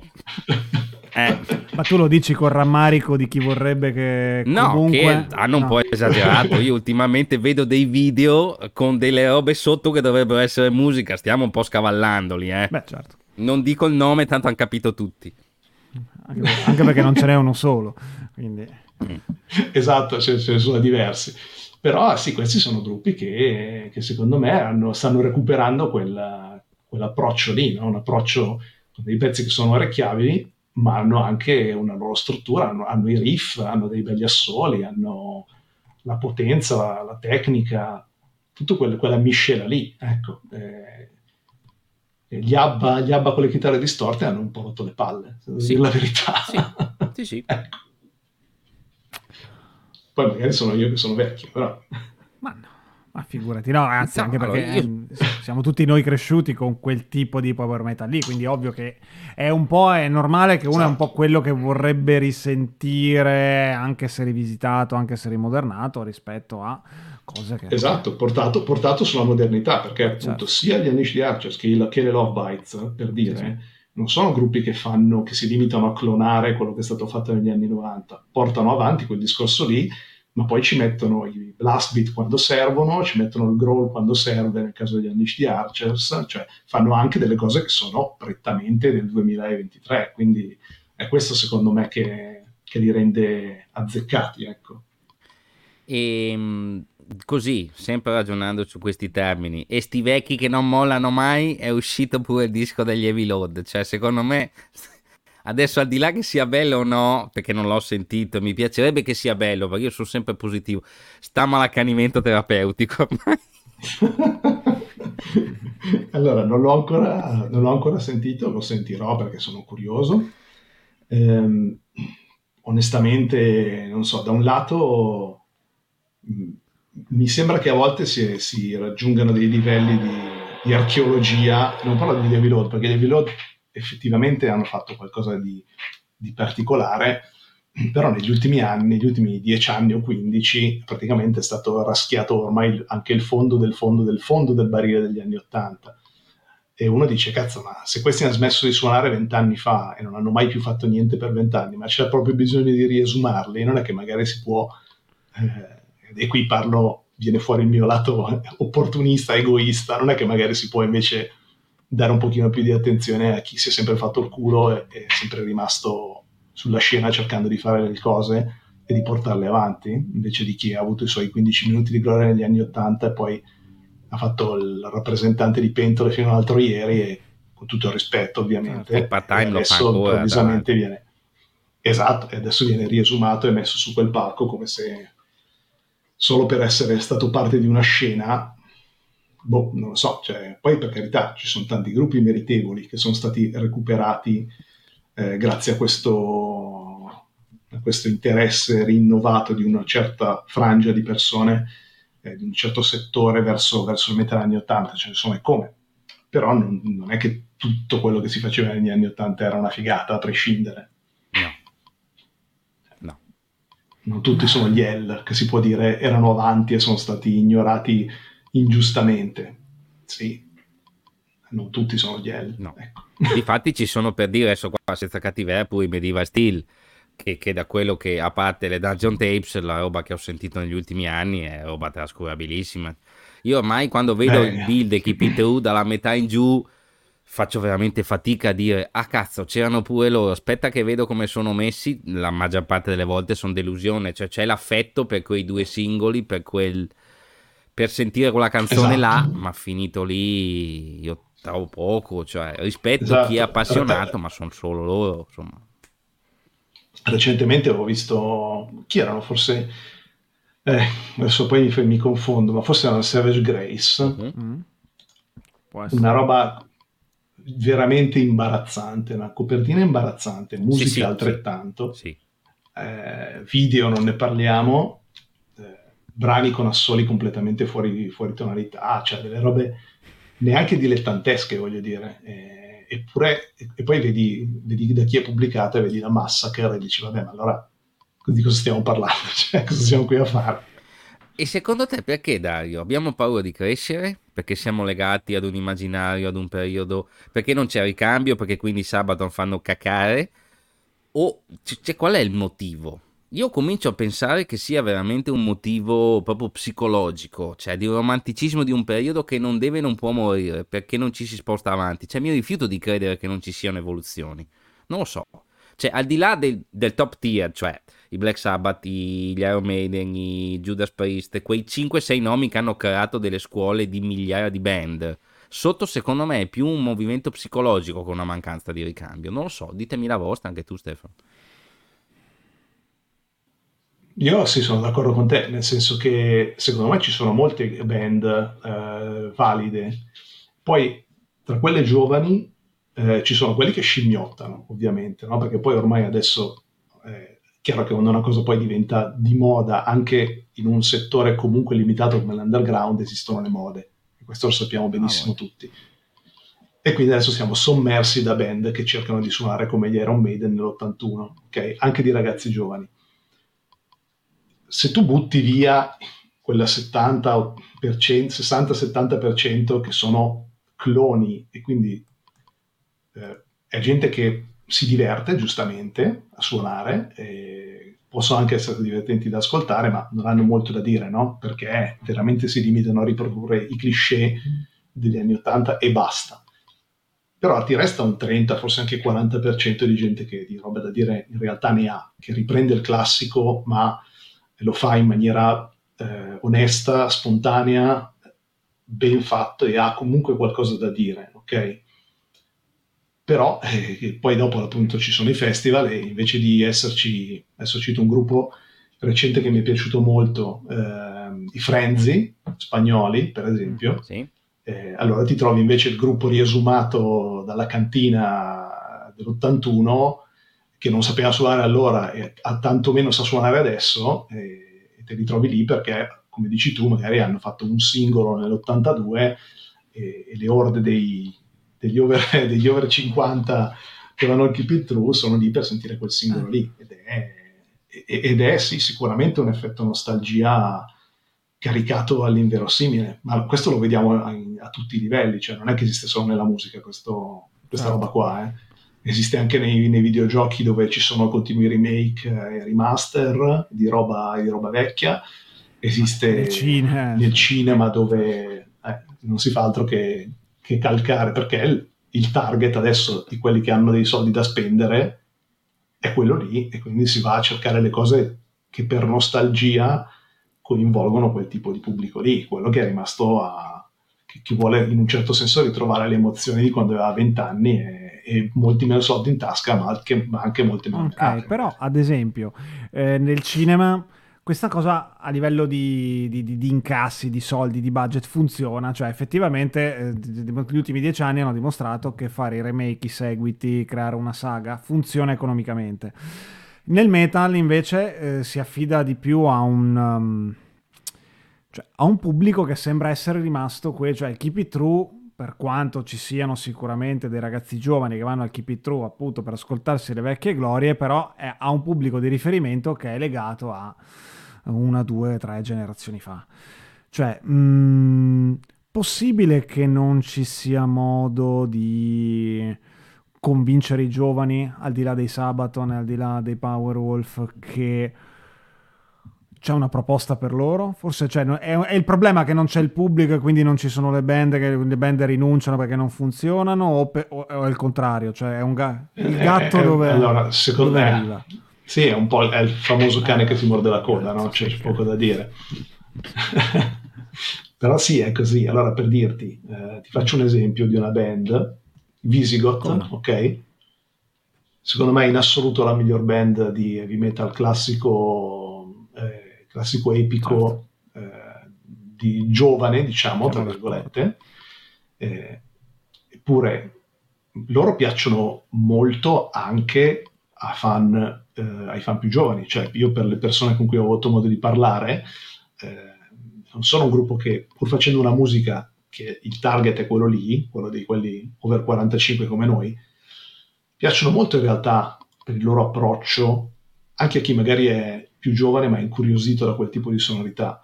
Eh. Ma tu lo dici con rammarico di chi vorrebbe che no, comunque... che hanno un no. po' esagerato. Io ultimamente vedo dei video con delle robe sotto che dovrebbero essere musica. Stiamo un po' scavallandoli, eh. Beh, certo. Non dico il nome, tanto hanno capito tutti. Anche, perché- anche perché non ce n'è uno solo. Quindi... Esatto, ce, ce ne sono diversi. Però sì, questi sono gruppi che, che secondo me hanno- stanno recuperando quella- quell'approccio lì, no? un approccio con dei pezzi che sono orecchiabili, ma hanno anche una loro struttura, hanno, hanno i riff, hanno dei belli assoli, hanno la potenza, la, la tecnica, tutta quella, quella miscela lì. Ecco. Eh, gli, Abba, gli Abba con le chitarre distorte hanno un po' rotto le palle, se devo Sì. dire la verità. Sì, sì, sì. Ecco. Poi magari sono io che sono vecchio, però... Ma no, ma figurati, no, anzi, No, anche perché allora io- ehm, siamo tutti noi cresciuti con quel tipo di power metal lì, quindi ovvio che è un po' è normale che uno è un po' Esatto. quello che vorrebbe risentire, anche se rivisitato, anche se rimodernato, rispetto a cose che... Esatto, portato, portato sulla modernità, perché appunto Certo. sia gli Unleashed the Archers che, il- che le Love Bites, per dire, sì. Non sono gruppi che fanno, che si limitano a clonare quello che è stato fatto negli anni 90, portano avanti quel discorso lì, ma poi ci mettono i blast beat quando servono, ci mettono il growl quando serve, nel caso degli the Archers, cioè fanno anche delle cose che sono prettamente del 2023, quindi è questo secondo me che, che li rende azzeccati, ecco. E mh, così, sempre ragionando su questi termini, e sti vecchi che non mollano mai, è uscito pure il disco degli Heavy Load. Cioè, secondo me, adesso al di là che sia bello o no, perché non l'ho sentito, mi piacerebbe che sia bello, perché io sono sempre positivo. Sta malaccanimento terapeutico allora, non l'ho, ancora, non l'ho ancora sentito, lo sentirò perché sono curioso. Ehm, onestamente, non so, da un lato mh, mi sembra che a volte si, si raggiungano dei livelli di, di archeologia, non parlo di Heavy Load, perché Heavy Load effettivamente hanno fatto qualcosa di, di particolare, però negli ultimi anni, negli ultimi 10 anni o 15, praticamente è stato raschiato ormai anche il fondo del fondo del fondo del barile degli anni 80. E uno dice, cazzo, ma se questi hanno smesso di suonare vent'anni fa e non hanno mai più fatto niente per vent'anni, ma c'è proprio bisogno di riesumarli, non è che magari si può, eh, e qui parlo, viene fuori il mio lato opportunista, egoista, non è che magari si può invece dare un pochino più di attenzione a chi si è sempre fatto il culo e è sempre rimasto sulla scena cercando di fare le cose e di portarle avanti, invece di chi ha avuto i suoi 15 minuti di gloria negli anni 80 e poi ha fatto il rappresentante di pentole fino all'altro ieri e con tutto il rispetto ovviamente Il part-time e adesso improvvisamente viene esatto e adesso viene riesumato e messo su quel palco come se solo per essere stato parte di una scena boh, non lo so, cioè, poi per carità ci sono tanti gruppi meritevoli che sono stati recuperati eh, grazie a questo, a questo interesse rinnovato di una certa frangia di persone, eh, di un certo settore verso, verso metà anni 80, cioè insomma è come. Però non, non è che tutto quello che si faceva negli anni 80 era una figata, a prescindere. No. No. Non tutti sono gli L, che si può dire erano avanti e sono stati ignorati ingiustamente. Sì, non tutti sono gli L. No. Ecco. Infatti ci sono per dire adesso qua senza cattiveria pure i Medieval Steel che, che da quello che a parte le Dungeon Tapes la roba che ho sentito negli ultimi anni è roba trascurabilissima io ormai quando vedo Eh. il build e Keep It True dalla metà in giù faccio veramente fatica a dire ah cazzo c'erano pure loro aspetta che vedo come sono messi la maggior parte delle volte sono delusione cioè c'è l'affetto per quei due singoli per quel per sentire quella canzone Esatto. là ma finito lì io trovo poco cioè rispetto Esatto. chi è appassionato ma sono solo loro insomma Recentemente ho visto chi erano, forse eh, adesso poi mi, mi confondo, ma forse erano Savage Grace, Mhm. Mm. Essere. una roba veramente imbarazzante, una copertina imbarazzante, musica sì, altrettanto, sì eh, video non ne parliamo, eh, brani con assoli completamente fuori, fuori tonalità, cioè delle robe neanche dilettantesche, voglio dire. Eh, eppure, e, e poi vedi, vedi da chi è pubblicata e vedi la massacre e dici, vabbè, ma allora di cosa stiamo parlando? Cioè, cosa siamo qui a fare? E secondo te perché Dario? Abbiamo paura di crescere? Perché siamo legati ad un immaginario, ad un periodo? Perché non c'è ricambio? Perché quindi Sabaton fanno cacare? o cioè, qual è il motivo? Io comincio a pensare che sia veramente un motivo proprio psicologico, cioè di un romanticismo di un periodo che non deve e non può morire perché non ci si sposta avanti. Cioè mi rifiuto di credere che non ci siano evoluzioni. Non lo so. Cioè al di là del, del top tier, cioè i Black Sabbath, gli Iron Maiden, i Judas Priest, quei 5-6 nomi che hanno creato delle scuole di migliaia di band. Sotto secondo me è più un movimento psicologico che una mancanza di ricambio. Non lo so, ditemi la vostra anche tu Stefano. Io sì, sono d'accordo con te, nel senso che secondo me ci sono molte band eh, valide. Poi tra quelle giovani eh, ci sono quelli che scimmiottano, ovviamente, no? perché poi ormai adesso eh, chiaro che quando una cosa poi diventa di moda, anche in un settore comunque limitato come l'underground, esistono le mode. E questo lo sappiamo benissimo ah, tutti. E quindi adesso siamo sommersi da band che cercano di suonare come gli Iron Maiden nell'81, ok? Anche di ragazzi giovani se tu butti via quella 70%, 60-70% che sono cloni e quindi eh, è gente che si diverte giustamente a suonare, possono anche essere divertenti da ascoltare, ma non hanno molto da dire, no? Perché veramente si limitano a riprodurre i cliché degli anni 80 e basta. Però ti resta un 30, forse anche 40% di gente che di roba da dire in realtà ne ha, che riprende il classico, ma lo fa in maniera eh, onesta, spontanea, ben fatto e ha comunque qualcosa da dire, ok? Però eh, poi dopo appunto ci sono i festival e invece di esserci, adesso cito un gruppo recente che mi è piaciuto molto, eh, i Frenzy spagnoli per esempio, sì. eh, allora ti trovi invece il gruppo riesumato dalla cantina dell'81 che non sapeva suonare allora e a tanto meno sa suonare adesso e, e te li trovi lì perché, come dici tu, magari hanno fatto un singolo nell'82 e, e le orde dei, degli, over, degli, over, 50 che vanno al Keep It True sono lì per sentire quel singolo ah. lì ed è, ed è sì, sicuramente un effetto nostalgia caricato all'inverosimile, ma questo lo vediamo a, a, tutti i livelli, cioè non è che esiste solo nella musica questo, questa certo. roba qua, eh esiste anche nei, nei, videogiochi dove ci sono continui remake e remaster di roba, di roba vecchia, esiste nel cinema, nel cinema dove eh, non si fa altro che, che calcare, perché il, target adesso di quelli che hanno dei soldi da spendere è quello lì e quindi si va a cercare le cose che per nostalgia coinvolgono quel tipo di pubblico lì, quello che è rimasto a... che, che vuole in un certo senso ritrovare le emozioni di quando aveva 20 anni e e molti meno soldi in tasca, ma anche, ma anche molte meno Ok, però ad esempio eh, nel cinema questa cosa a livello di, di, di, di, incassi, di soldi, di budget funziona, cioè effettivamente eh, gli ultimi dieci anni hanno dimostrato che fare i remake, i seguiti, creare una saga funziona economicamente. Nel metal invece eh, si affida di più a un... Um, cioè, a un pubblico che sembra essere rimasto qui, cioè il Keep It True per quanto ci siano sicuramente dei ragazzi giovani che vanno al Keep It True appunto per ascoltarsi le vecchie glorie, però ha un pubblico di riferimento che è legato a una, due, tre generazioni fa. Cioè, mh, mm, possibile che non ci sia modo di convincere i giovani, al di là dei Sabaton, al di là dei Powerwolf, che c'è una proposta per loro? Forse c'è, è, è, il problema che non c'è il pubblico e quindi non ci sono le band, che le band rinunciano perché non funzionano o, pe, o, o è il contrario? Cioè è un ga- il eh, gatto eh, dove, allora, secondo dove me, arriva? Sì, è un po' è il famoso cane che si morde la coda, no? C'è poco da dire. Però sì, è così. Allora, per dirti, eh, ti faccio un esempio di una band, Visigoth, ok? Secondo me in assoluto la miglior band di heavy metal classico eh, classico epico certo. eh, di giovane, diciamo, tra virgolette. Eh, eppure loro piacciono molto anche a fan, eh, ai fan più giovani, cioè io per le persone con cui ho avuto modo di parlare, eh, non sono un gruppo che pur facendo una musica che il target è quello lì, quello di quelli over 45 come noi, piacciono molto in realtà per il loro approccio, anche a chi magari è più giovane ma incuriosito da quel tipo di sonorità.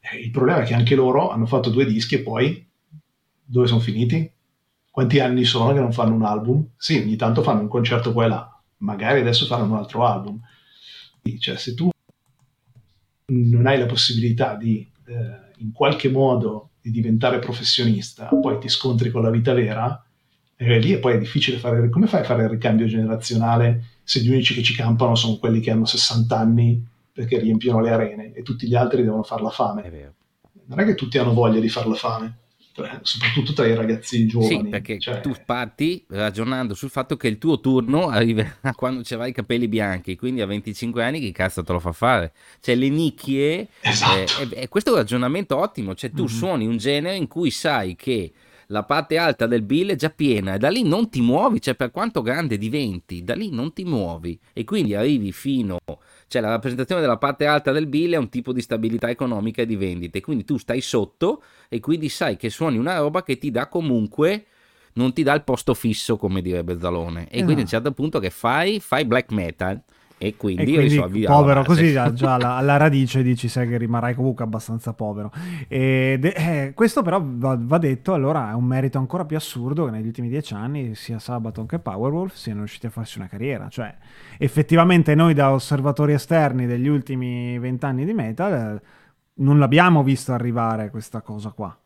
Eh, il problema è che anche loro hanno fatto due dischi e poi dove sono finiti? Quanti anni sono che non fanno un album? Sì, ogni tanto fanno un concerto qua e là, magari adesso faranno un altro album. Cioè, se tu non hai la possibilità di eh, in qualche modo di diventare professionista, poi ti scontri con la vita vera, e lì poi è difficile fare. Come fai a fare il ricambio generazionale se gli unici che ci campano sono quelli che hanno 60 anni perché riempiono le arene e tutti gli altri devono fare la fame? Non è che tutti hanno voglia di fare la fame soprattutto tra i ragazzi giovani. Sì, perché cioè... tu parti ragionando sul fatto che il tuo turno arriverà quando ce l'hai i capelli bianchi, quindi a 25 anni che cazzo te lo fa fare? Cioè le nicchie, esatto. eh, eh, questo è un ragionamento ottimo, cioè tu mm-hmm. suoni un genere in cui sai che la parte alta del bill è già piena e da lì non ti muovi, cioè per quanto grande diventi, da lì non ti muovi e quindi arrivi fino cioè la rappresentazione della parte alta del bill è un tipo di stabilità economica e di vendite, quindi tu stai sotto e quindi sai che suoni una roba che ti dà comunque non ti dà il posto fisso come direbbe Zalone e no. quindi a un certo punto che fai? Fai black metal e quindi, e quindi risolvi povero così già alla, alla, radice dici sai che rimarrai comunque abbastanza povero e de- eh, questo però va, va, detto allora è un merito ancora più assurdo che negli ultimi dieci anni sia Sabaton che Powerwolf siano riusciti a farsi una carriera. Cioè effettivamente noi da osservatori esterni degli ultimi vent'anni di metal eh, non l'abbiamo visto arrivare questa cosa qua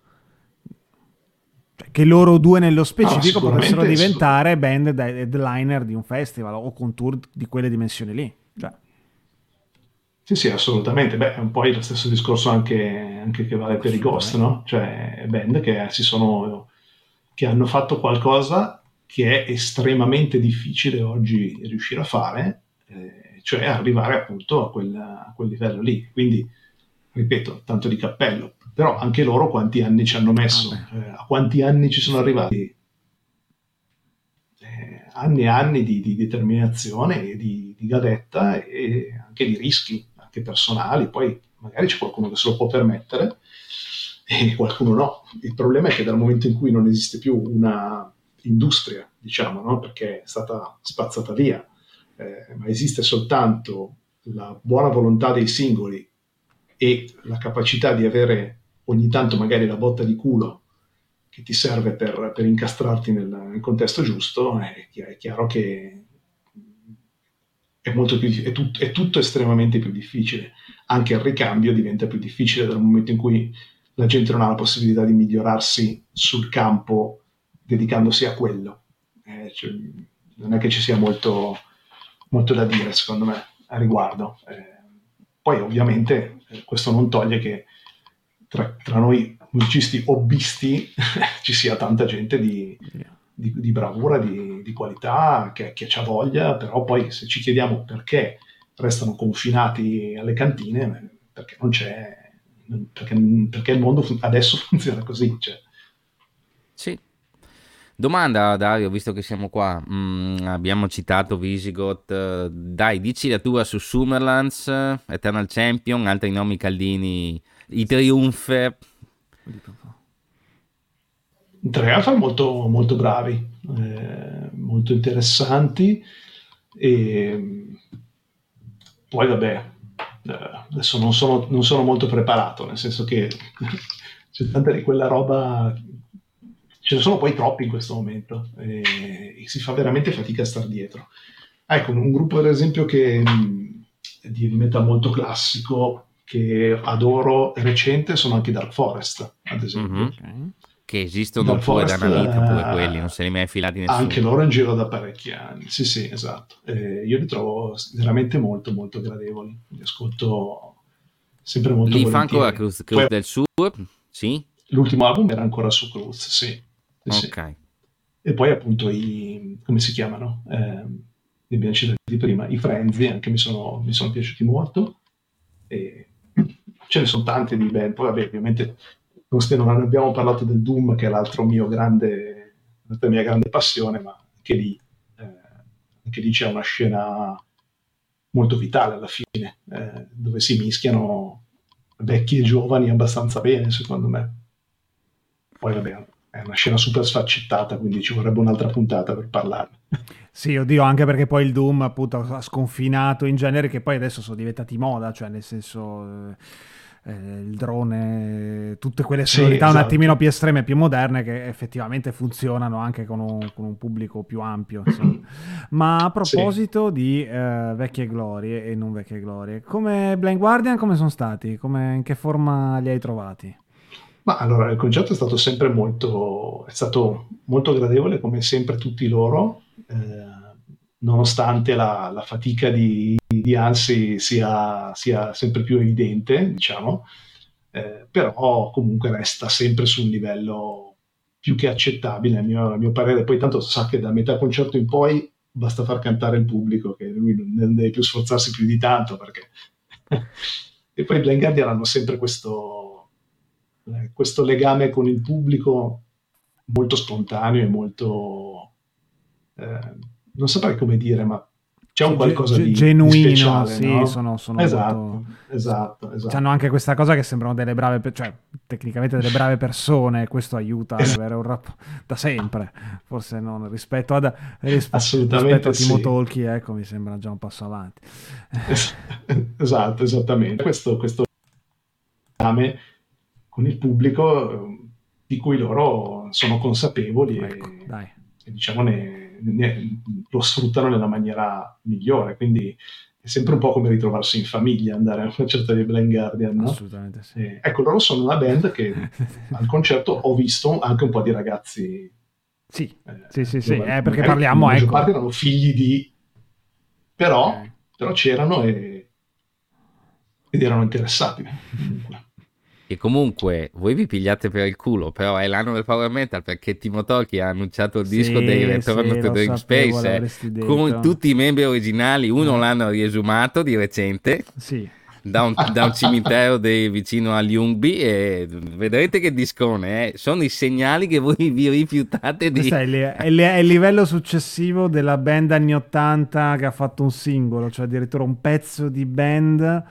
cioè, che loro due nello specifico no, potessero diventare band headliner di un festival o con tour di quelle dimensioni lì. Cioè. Sì, sì, assolutamente. Beh, è un po' lo stesso discorso anche, anche che vale per i Ghost, no? Cioè, band che, si sono, che hanno fatto qualcosa che è estremamente difficile oggi riuscire a fare, eh, cioè arrivare appunto a quel, a quel livello lì. Quindi, ripeto, tanto di cappello però anche loro quanti anni ci hanno messo, ah, eh, a quanti anni ci sono arrivati? Eh, anni e anni di, di determinazione, di, di gavetta e anche di rischi, anche personali, poi magari c'è qualcuno che se lo può permettere e qualcuno no. Il problema è che dal momento in cui non esiste più una industria, diciamo, no? perché è stata spazzata via, eh, ma esiste soltanto la buona volontà dei singoli e la capacità di avere ogni tanto magari la botta di culo che ti serve per, per incastrarti nel, nel, contesto giusto, è, è, chiaro che è, più, è, tut, è tutto estremamente più difficile. Anche il ricambio diventa più difficile dal momento in cui la gente non ha la possibilità di migliorarsi sul campo dedicandosi a quello. Eh, cioè, non è che ci sia molto, molto, da dire, secondo me, a riguardo. Eh, poi ovviamente eh, questo non toglie che tra, tra noi musicisti hobbisti ci sia tanta gente di, di, di bravura, di, di qualità, che, che ha voglia, però poi se ci chiediamo perché restano confinati alle cantine, perché non c'è, perché, perché il mondo adesso funziona così. Cioè. Sì. Domanda Dario, visto che siamo qua, mm, abbiamo citato Visigoth, dai dici la tua su Summerlands, Eternal Champion, altri nomi caldini i Triumph. Triumph molto, molto bravi, eh, molto interessanti e poi vabbè, eh, adesso non sono, non sono molto preparato, nel senso che c'è tanta di quella roba ce ne sono poi troppi in questo momento e, e si fa veramente fatica a star dietro. Ecco, un gruppo ad esempio che di metal molto classico che adoro recente sono anche Dark Forest, ad esempio. Mm-hmm. Okay. Che esistono Dark pure Forest, da una vita, pure quelli, non se li mai affilati nessuno. Anche loro in giro da parecchi anni, sì sì, esatto. Eh, io li trovo veramente molto molto gradevoli, li ascolto sempre molto Li fa ancora Cruz, Cruz Poi, del Sur? Sì? L'ultimo album era ancora su Cruz, sì. sì ok. Sì. E poi appunto i, come si chiamano? Eh, li abbiamo citati prima, i Frenzy, anche mi sono, mi sono piaciuti molto. E ce ne sono tante di band. Poi, vabbè, ovviamente non abbiamo parlato del Doom, che è l'altro mio grande, l'altra mia grande passione, ma anche lì, eh, anche lì c'è una scena molto vitale alla fine, eh, dove si mischiano vecchi e giovani abbastanza bene, secondo me. Poi, vabbè, è una scena super sfaccettata, quindi ci vorrebbe un'altra puntata per parlarne. Sì, oddio, anche perché poi il Doom appunto ha sconfinato in genere che poi adesso sono diventati moda, cioè nel senso eh, il drone, tutte quelle sonorità sì, esatto. un attimino più estreme, più moderne che effettivamente funzionano anche con un, con un pubblico più ampio. Ma a proposito sì. di eh, vecchie glorie e non vecchie glorie, come Blind Guardian come sono stati? Come, in che forma li hai trovati? Ma allora il concerto è stato sempre molto, è stato molto gradevole come sempre tutti loro. Eh, nonostante la, la fatica di, di Ansi sia, sia, sempre più evidente, diciamo, eh, però comunque resta sempre su un livello più che accettabile, a mio, a mio, parere. Poi tanto sa che da metà concerto in poi basta far cantare il pubblico, che lui non deve più sforzarsi più di tanto, perché... e poi i Blind Guardian hanno sempre questo, eh, questo legame con il pubblico molto spontaneo e molto... Eh, non saprei come dire, ma c'è un qualcosa di genuino, di speciale, sì, no? sono, sono esatto, molto... esatto, esatto. Hanno anche questa cosa che sembrano delle brave, cioè tecnicamente delle brave persone, questo aiuta esatto. ad avere un rap da sempre, forse non rispetto, ad, rispe- rispetto a Timo sì. Tolki, ecco, mi sembra già un passo avanti. esatto, esattamente. Questo, questo legame con il pubblico eh, di cui loro sono consapevoli ecco, e, e diciamo ne ne, lo sfruttano nella maniera migliore. Quindi è sempre un po' come ritrovarsi in famiglia andare a un concerto di Blind Guardian. No? Assolutamente sì. E, ecco, loro sono una band che al concerto ho visto anche un po' di ragazzi. Sì, eh, sì, sì, sì. Eh, perché parliamo. La ecco. parte erano figli di. Però, però c'erano e... ed erano interessati. E comunque voi vi pigliate per il culo, però è l'anno del power metal perché Timo Tolki ha annunciato il disco sì, dei Return sì, to Dream Space eh, con tutti i membri originali. Uno mm. l'hanno riesumato di recente. Sì. Da un, da un, cimitero dei, vicino a Ljungby e vedrete che discone eh. sono i segnali che voi vi rifiutate di è, il, è, il, è il livello successivo della band anni 80 che ha fatto un singolo cioè addirittura un pezzo di band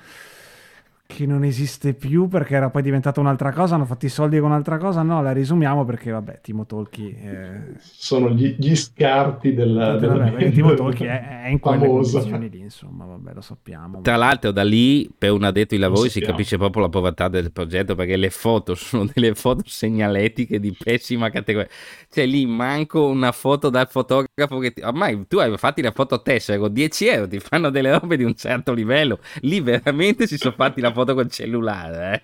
che non esiste più perché era poi diventata un'altra cosa, hanno fatto i soldi con un'altra cosa, no, la risumiamo perché vabbè, Timo Tolki eh... sono gli, gli, scarti della, della vabbè, Timo Tolki è, è in quelle famosa. condizioni lì, insomma, vabbè, lo sappiamo. Tra l'altro da lì per un addetto ai lavori si capisce proprio la povertà del progetto perché le foto sono delle foto segnaletiche di pessima categoria. Cioè lì manco una foto dal fotografo che ti... ormai tu hai fatto la foto tessero, 10 euro, ti fanno delle robe di un certo livello. Lì veramente si sono fatti la foto col cellulare.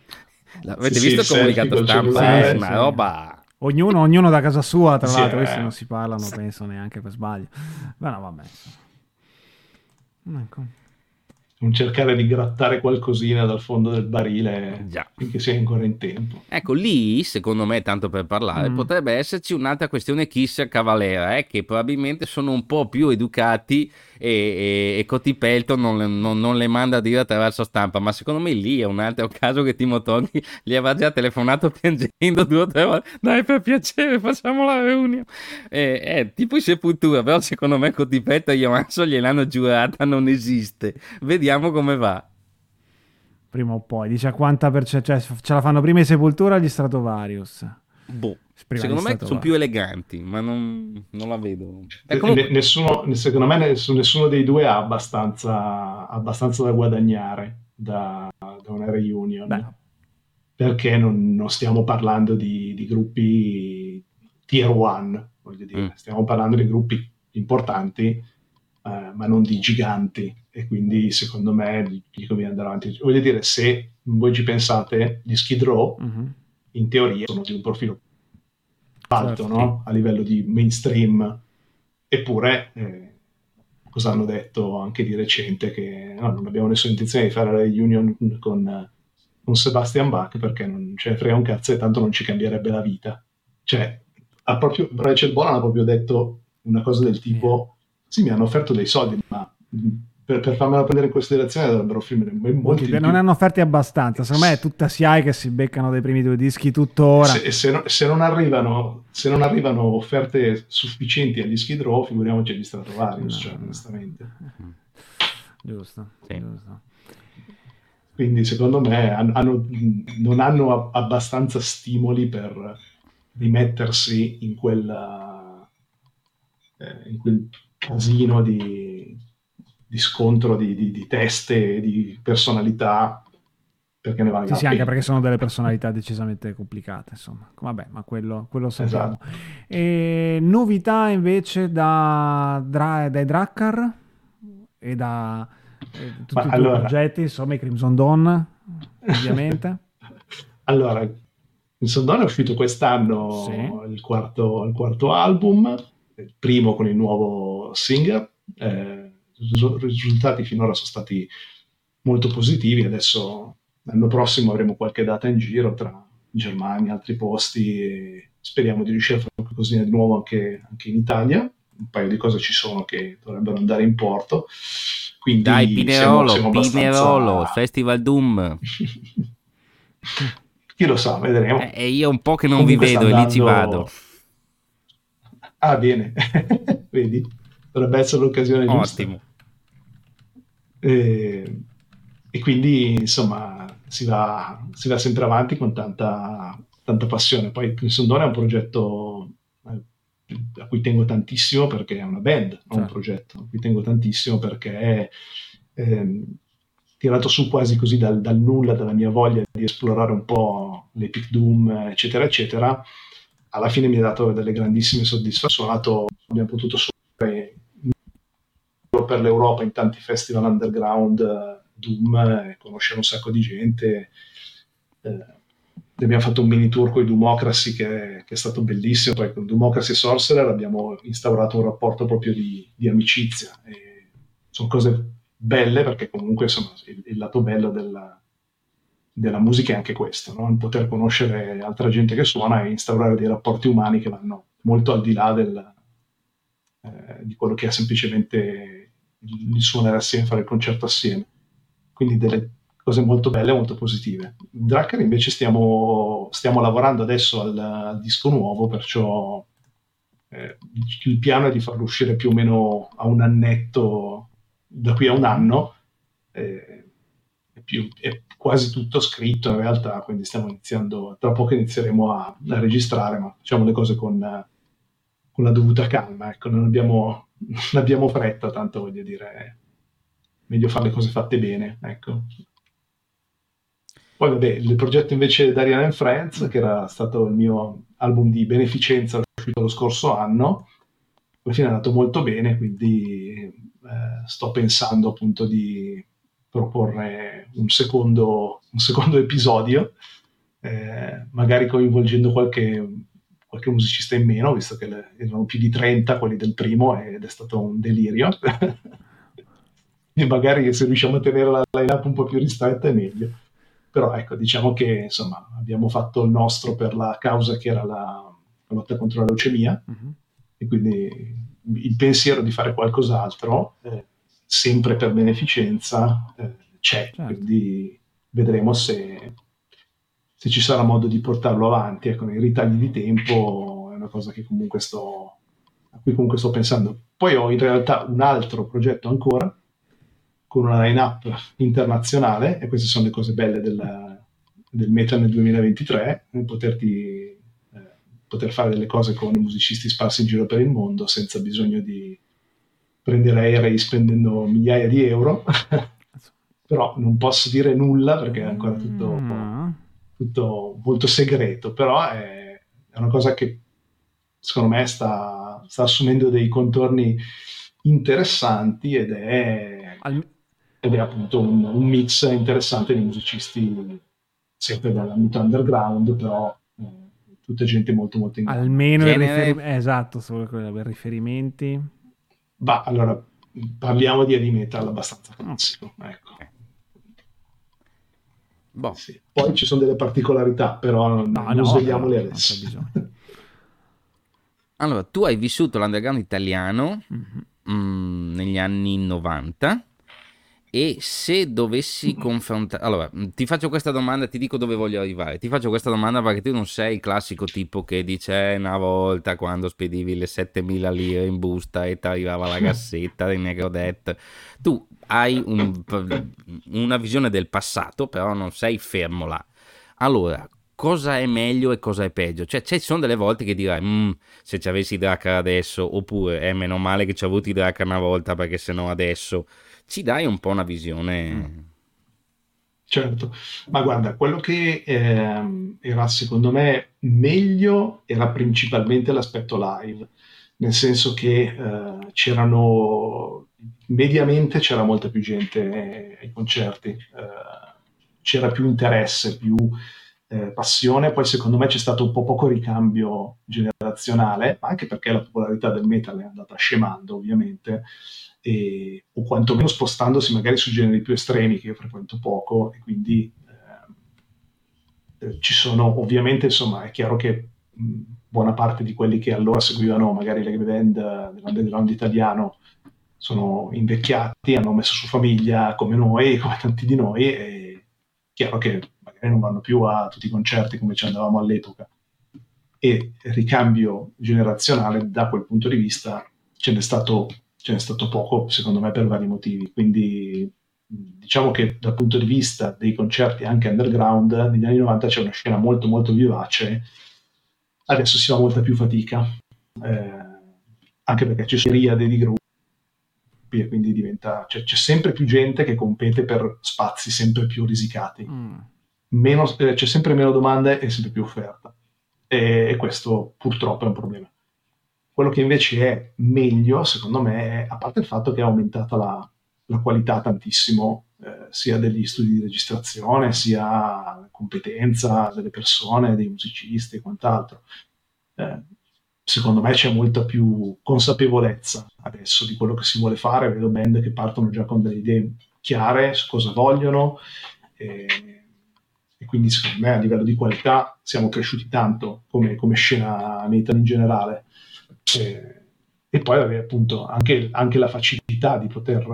Eh? Avete sì, visto sì, il comunicato stampa? È una roba... Ognuno, ognuno, da casa sua, tra l'altro, questi eh. non si parlano, penso, neanche per sbaglio. Ma no, vabbè. Ecco non cercare di grattare qualcosina dal fondo del barile Già. finché sei ancora in tempo. Ecco, lì, secondo me, tanto per parlare, mm. potrebbe esserci un'altra questione Kiss Cavalera, eh, che probabilmente sono un po' più educati e, e, e Coti Pelton non, non, non, le manda a dire attraverso stampa, ma secondo me lì è un altro caso che Timo Toni gli aveva già telefonato piangendo due o tre volte, dai per piacere facciamo la riunione. Eh, eh, tipo in sepoltura, però secondo me Coti Pelton e Johansson gliel'hanno giurata, non esiste. Vediamo vediamo come va. Prima o poi, dice a quanta percentuale, cioè ce la fanno prima in Sepoltura gli Stratovarius. Boh. Prima secondo me sono più eleganti, ma non, non la vedo. Comunque... Nessuno, secondo me nessuno dei due ha abbastanza, abbastanza da guadagnare da, da una reunion. Beh. Perché non, non, stiamo parlando di, di gruppi tier one, voglio dire, mm. stiamo parlando di gruppi importanti eh, ma non di giganti e quindi secondo me gli conviene andare avanti. Voglio dire, se voi ci pensate, gli Skid Row uh-huh. in teoria sono di un profilo alto certo. no? a livello di mainstream, eppure eh, cosa hanno detto anche di recente che no, non abbiamo nessuna intenzione di fare la reunion con, con Sebastian Bach perché non ce ne frega un cazzo e tanto non ci cambierebbe la vita. Cioè, ha proprio, Rachel Bolan ha proprio detto una cosa del tipo sì, mi hanno offerto dei soldi, ma per, per farmela prendere in considerazione dovrebbero offrire molti okay, non hanno offerti abbastanza secondo me è tutta SIAE che si beccano dei primi due dischi tuttora. Se, se, no, se, non, arrivano, se non arrivano offerte sufficienti agli Skid Row figuriamoci agli Stratovarius no, cioè, no. onestamente. Giusto, sì. giusto. Quindi secondo me hanno, non hanno abbastanza stimoli per rimettersi in quella eh, in quel casino di, di scontro di, di, di, teste di personalità perché ne valga sì, sì, anche perché sono delle personalità decisamente complicate, insomma. Vabbè, ma quello, quello sappiamo. Esatto. E novità invece da, da, dai Drakkar e da e tutti ma i allora... progetti, insomma, i Crimson Dawn, ovviamente. allora, Crimson Dawn è uscito quest'anno sì. il, quarto, il, quarto, album, il primo con il nuovo singer. Eh, risultati finora sono stati molto positivi, adesso L'anno prossimo avremo qualche data in giro tra Germania e altri posti speriamo di riuscire a fare qualcosina di nuovo anche, anche in Italia. Un paio di cose ci sono che dovrebbero andare in porto. Quindi Dai, Pinerolo, siamo, siamo Pinerolo, abbastanza... Festival Doom. Chi lo sa, vedremo. Eh, e io un po' che non Comunque vi vedo andando... e lì ci vado. Ah, bene. Vedi? Dovrebbe essere l'occasione Ottimo. giusta. Ottimo. Eh, e quindi, insomma, si va, si va sempre avanti con tanta, tanta passione. Poi Dawn è un progetto eh, a cui tengo tantissimo perché è una band, non certo. un progetto, a cui tengo tantissimo perché è eh, tirato su quasi così dal, dal, nulla, dalla mia voglia di esplorare un po' l'Epic Doom, eccetera, eccetera. Alla fine mi ha dato delle grandissime soddisfazioni. Abbiamo potuto suonare per l'Europa in tanti festival underground Doom e conoscere un sacco di gente. Eh, abbiamo fatto un mini tour con i Doomocracy che, che, è stato bellissimo. Poi con Doomocracy e Sorcerer abbiamo instaurato un rapporto proprio di, di amicizia. E sono cose belle perché comunque insomma, il, il lato bello della, della, musica è anche questo, no? il poter conoscere altra gente che suona e instaurare dei rapporti umani che vanno molto al di là del, eh, di quello che è semplicemente il suonare assieme, fare il concerto assieme quindi delle cose molto belle molto positive. Drakkar invece stiamo, stiamo lavorando adesso al, al, disco nuovo, perciò eh, il piano è di farlo uscire più o meno a un annetto, da qui a un anno, eh, è, più, è, quasi tutto scritto in realtà, quindi stiamo iniziando, tra poco inizieremo a, a registrare, ma facciamo le cose con, con la dovuta calma, ecco, non abbiamo, non abbiamo fretta, tanto voglio dire meglio fare le cose fatte bene, ecco. Poi vabbè, il progetto invece Darian and Friends, che era stato il mio album di beneficenza uscito lo scorso anno, alla fine è andato molto bene, quindi eh, sto pensando appunto di proporre un secondo, un secondo episodio, eh, magari coinvolgendo qualche, qualche musicista in meno, visto che le, erano più di 30 quelli del primo ed è stato un delirio. e magari se riusciamo a tenere la line-up un po' più ristretta è meglio. Però ecco, diciamo che insomma abbiamo fatto il nostro per la causa che era la, la lotta contro la leucemia uh-huh. e quindi il pensiero di fare qualcos'altro, eh, sempre per beneficenza, eh, c'è. Certo. Quindi vedremo se, se, ci sarà modo di portarlo avanti. Ecco, nei ritagli di tempo è una cosa sto, a cui comunque sto pensando. Poi ho in realtà un altro progetto ancora con una line-up internazionale, e queste sono le cose belle del, del metal nel 2023, poterti, eh, poter fare delle cose con musicisti sparsi in giro per il mondo senza bisogno di prendere aerei spendendo migliaia di euro. però non posso dire nulla perché è ancora tutto, mm. Tutto molto segreto, però è, è, una cosa che secondo me sta, sta assumendo dei contorni interessanti ed è... Al ed è appunto un, un mix interessante di musicisti sempre dall'ambito underground, però eh, tutta gente molto molto in Almeno il riferimento, esatto, solo per riferimenti. Bah, allora parliamo di heavy metal abbastanza classico, ecco. Boh. Sì. Poi ci sono delle particolarità, però non, no, non no, svegliamole no, adesso. allora, tu hai vissuto l'underground italiano mm-hmm. mh, negli anni 90 e se dovessi confrontare... Allora, ti faccio questa domanda, ti dico dove voglio arrivare. Ti faccio questa domanda perché tu non sei il classico tipo che dice eh, una volta quando spedivi le 7000 lire in busta e ti arrivava la cassetta di Negrodet. Tu hai un, una visione del passato, però non sei fermo là. Allora, cosa è meglio e cosa è peggio? Cioè, ci sono delle volte che dirai, mm, se ci avessi i Drakkar adesso, oppure è eh, meno male che ci ho avuto i Drakkar una volta perché sennò adesso ci dai un po' una visione. Mm. Certo, ma guarda, quello che ehm, era secondo me meglio era principalmente l'aspetto live, nel senso che eh, c'erano, mediamente c'era molta più gente ai concerti, eh, c'era più interesse, più eh, passione, poi secondo me c'è stato un po' poco ricambio generazionale, anche perché la popolarità del metal è andata scemando ovviamente, e, o quantomeno spostandosi magari su generi più estremi che io frequento poco e quindi eh, ci sono ovviamente insomma è chiaro che mh, buona parte di quelli che allora seguivano magari le band dell'underground italiano sono invecchiati, hanno messo su famiglia come noi, come tanti di noi e chiaro che magari non vanno più a tutti i concerti come ci andavamo all'epoca e ricambio generazionale da quel punto di vista ce n'è stato ce n'è stato poco, secondo me, per vari motivi. Quindi diciamo che dal punto di vista dei concerti anche underground, negli anni 90 c'è una scena molto molto vivace, adesso si fa molta più fatica, eh, anche perché c'è riade di gruppi e quindi diventa, cioè, c'è sempre più gente che compete per spazi sempre più risicati. Mm. Meno, eh, c'è sempre meno domande e sempre più offerta. E, e questo purtroppo è un problema. Quello che invece è meglio, secondo me, è, a parte il fatto che è aumentata la, la qualità tantissimo, eh, sia degli studi di registrazione, sia competenza delle persone, dei musicisti e quant'altro. Eh, secondo me c'è molta più consapevolezza adesso di quello che si vuole fare. Vedo band che partono già con delle idee chiare su cosa vogliono. E, e quindi secondo me a livello di qualità siamo cresciuti tanto come, come scena metal in generale. E, e poi avere appunto anche, anche, la facilità di poter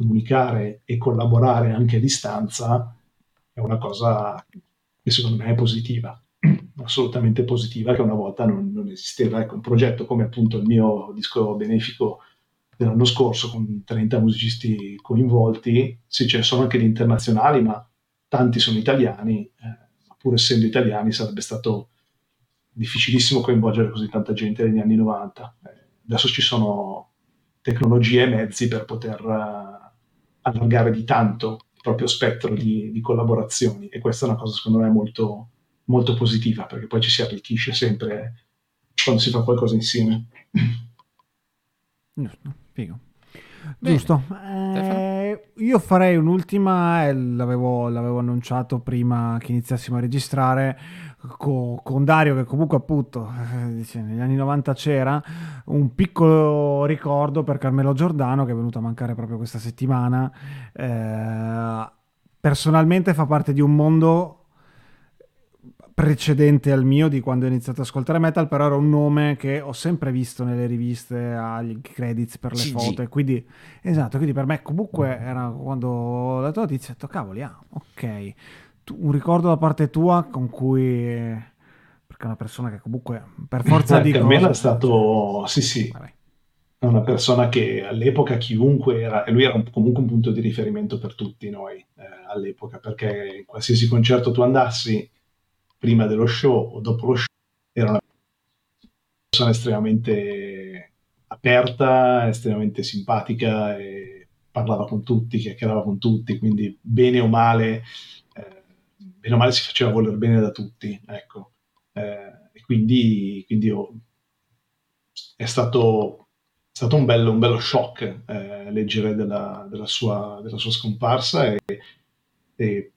comunicare e collaborare anche a distanza è una cosa che secondo me è positiva, assolutamente positiva, che una volta non, non esisteva. Ecco, un progetto come appunto il mio disco benefico dell'anno scorso con 30 musicisti coinvolti, sì, ce ne sono anche di internazionali, ma tanti sono italiani, eh, pur essendo italiani sarebbe stato difficilissimo coinvolgere così tanta gente negli anni 90. Eh, adesso ci sono tecnologie e mezzi per poter uh, allargare di tanto il proprio spettro di, di, collaborazioni e questa è una cosa secondo me molto, molto positiva perché poi ci si arricchisce sempre quando si fa qualcosa insieme. Giusto, figo. Giusto. Eh, io farei un'ultima, eh, l'avevo, l'avevo annunciato prima che iniziassimo a registrare co- con Dario che comunque appunto eh, negli anni 90 c'era un piccolo ricordo per Carmelo Giordano che è venuto a mancare proprio questa settimana eh, personalmente fa parte di un mondo precedente al mio di quando ho iniziato ad ascoltare metal, però era un nome che ho sempre visto nelle riviste agli credits per le CG. foto. E quindi, esatto, quindi per me comunque era quando ho dato la notizia, ho detto cavoli, ah, ok un ricordo da parte tua con cui perché è una persona che comunque per forza eh, di Carmelo è stato sì sì Vabbè. è una persona che all'epoca chiunque era e lui era un, comunque un punto di riferimento per tutti noi eh, all'epoca perché in qualsiasi concerto tu andassi prima dello show o dopo lo show era una persona estremamente aperta estremamente simpatica e parlava con tutti chiacchierava con tutti quindi bene o male bene o male si faceva voler bene da tutti, ecco. Eh, e quindi, quindi oh, è stato, è stato un, bello, un bello shock eh, leggere della, della, sua, della, sua, scomparsa e, e,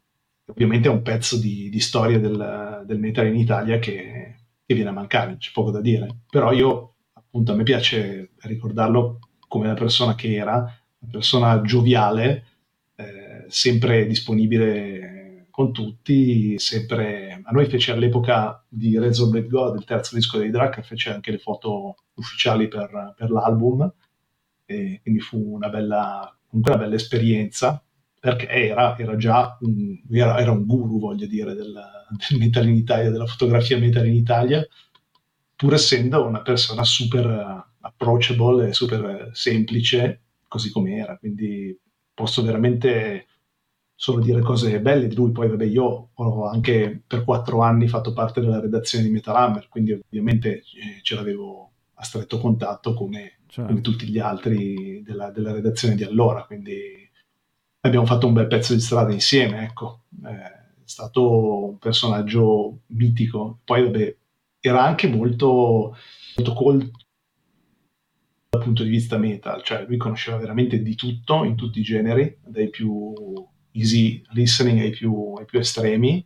ovviamente è un pezzo di, di storia del, del, metal in Italia che, che viene a mancare, c'è poco da dire. Però io, appunto, a me piace ricordarlo come la persona che era, una persona gioviale, eh, sempre disponibile con tutti, sempre... A noi fece all'epoca di Razor Blade God, il terzo disco dei Drake, fece anche le foto ufficiali per, per l'album, e quindi fu una bella, una bella esperienza, perché era, era già un, era, era, un guru, voglio dire, del, del metal in Italia, della fotografia metal in Italia, pur essendo una persona super approachable e super semplice, così come era. Quindi posso veramente solo dire cose belle di lui. Poi, vabbè, io ho anche per quattro anni fatto parte della redazione di Metal Hammer, quindi ovviamente eh, ce l'avevo a stretto contatto come, certo. come tutti gli altri della, della, redazione di allora. Quindi abbiamo fatto un bel pezzo di strada insieme, ecco. Eh, è stato un personaggio mitico. Poi, vabbè, era anche molto, molto colto dal punto di vista metal, cioè lui conosceva veramente di tutto, in tutti i generi, dai più easy listening ai più, ai più estremi,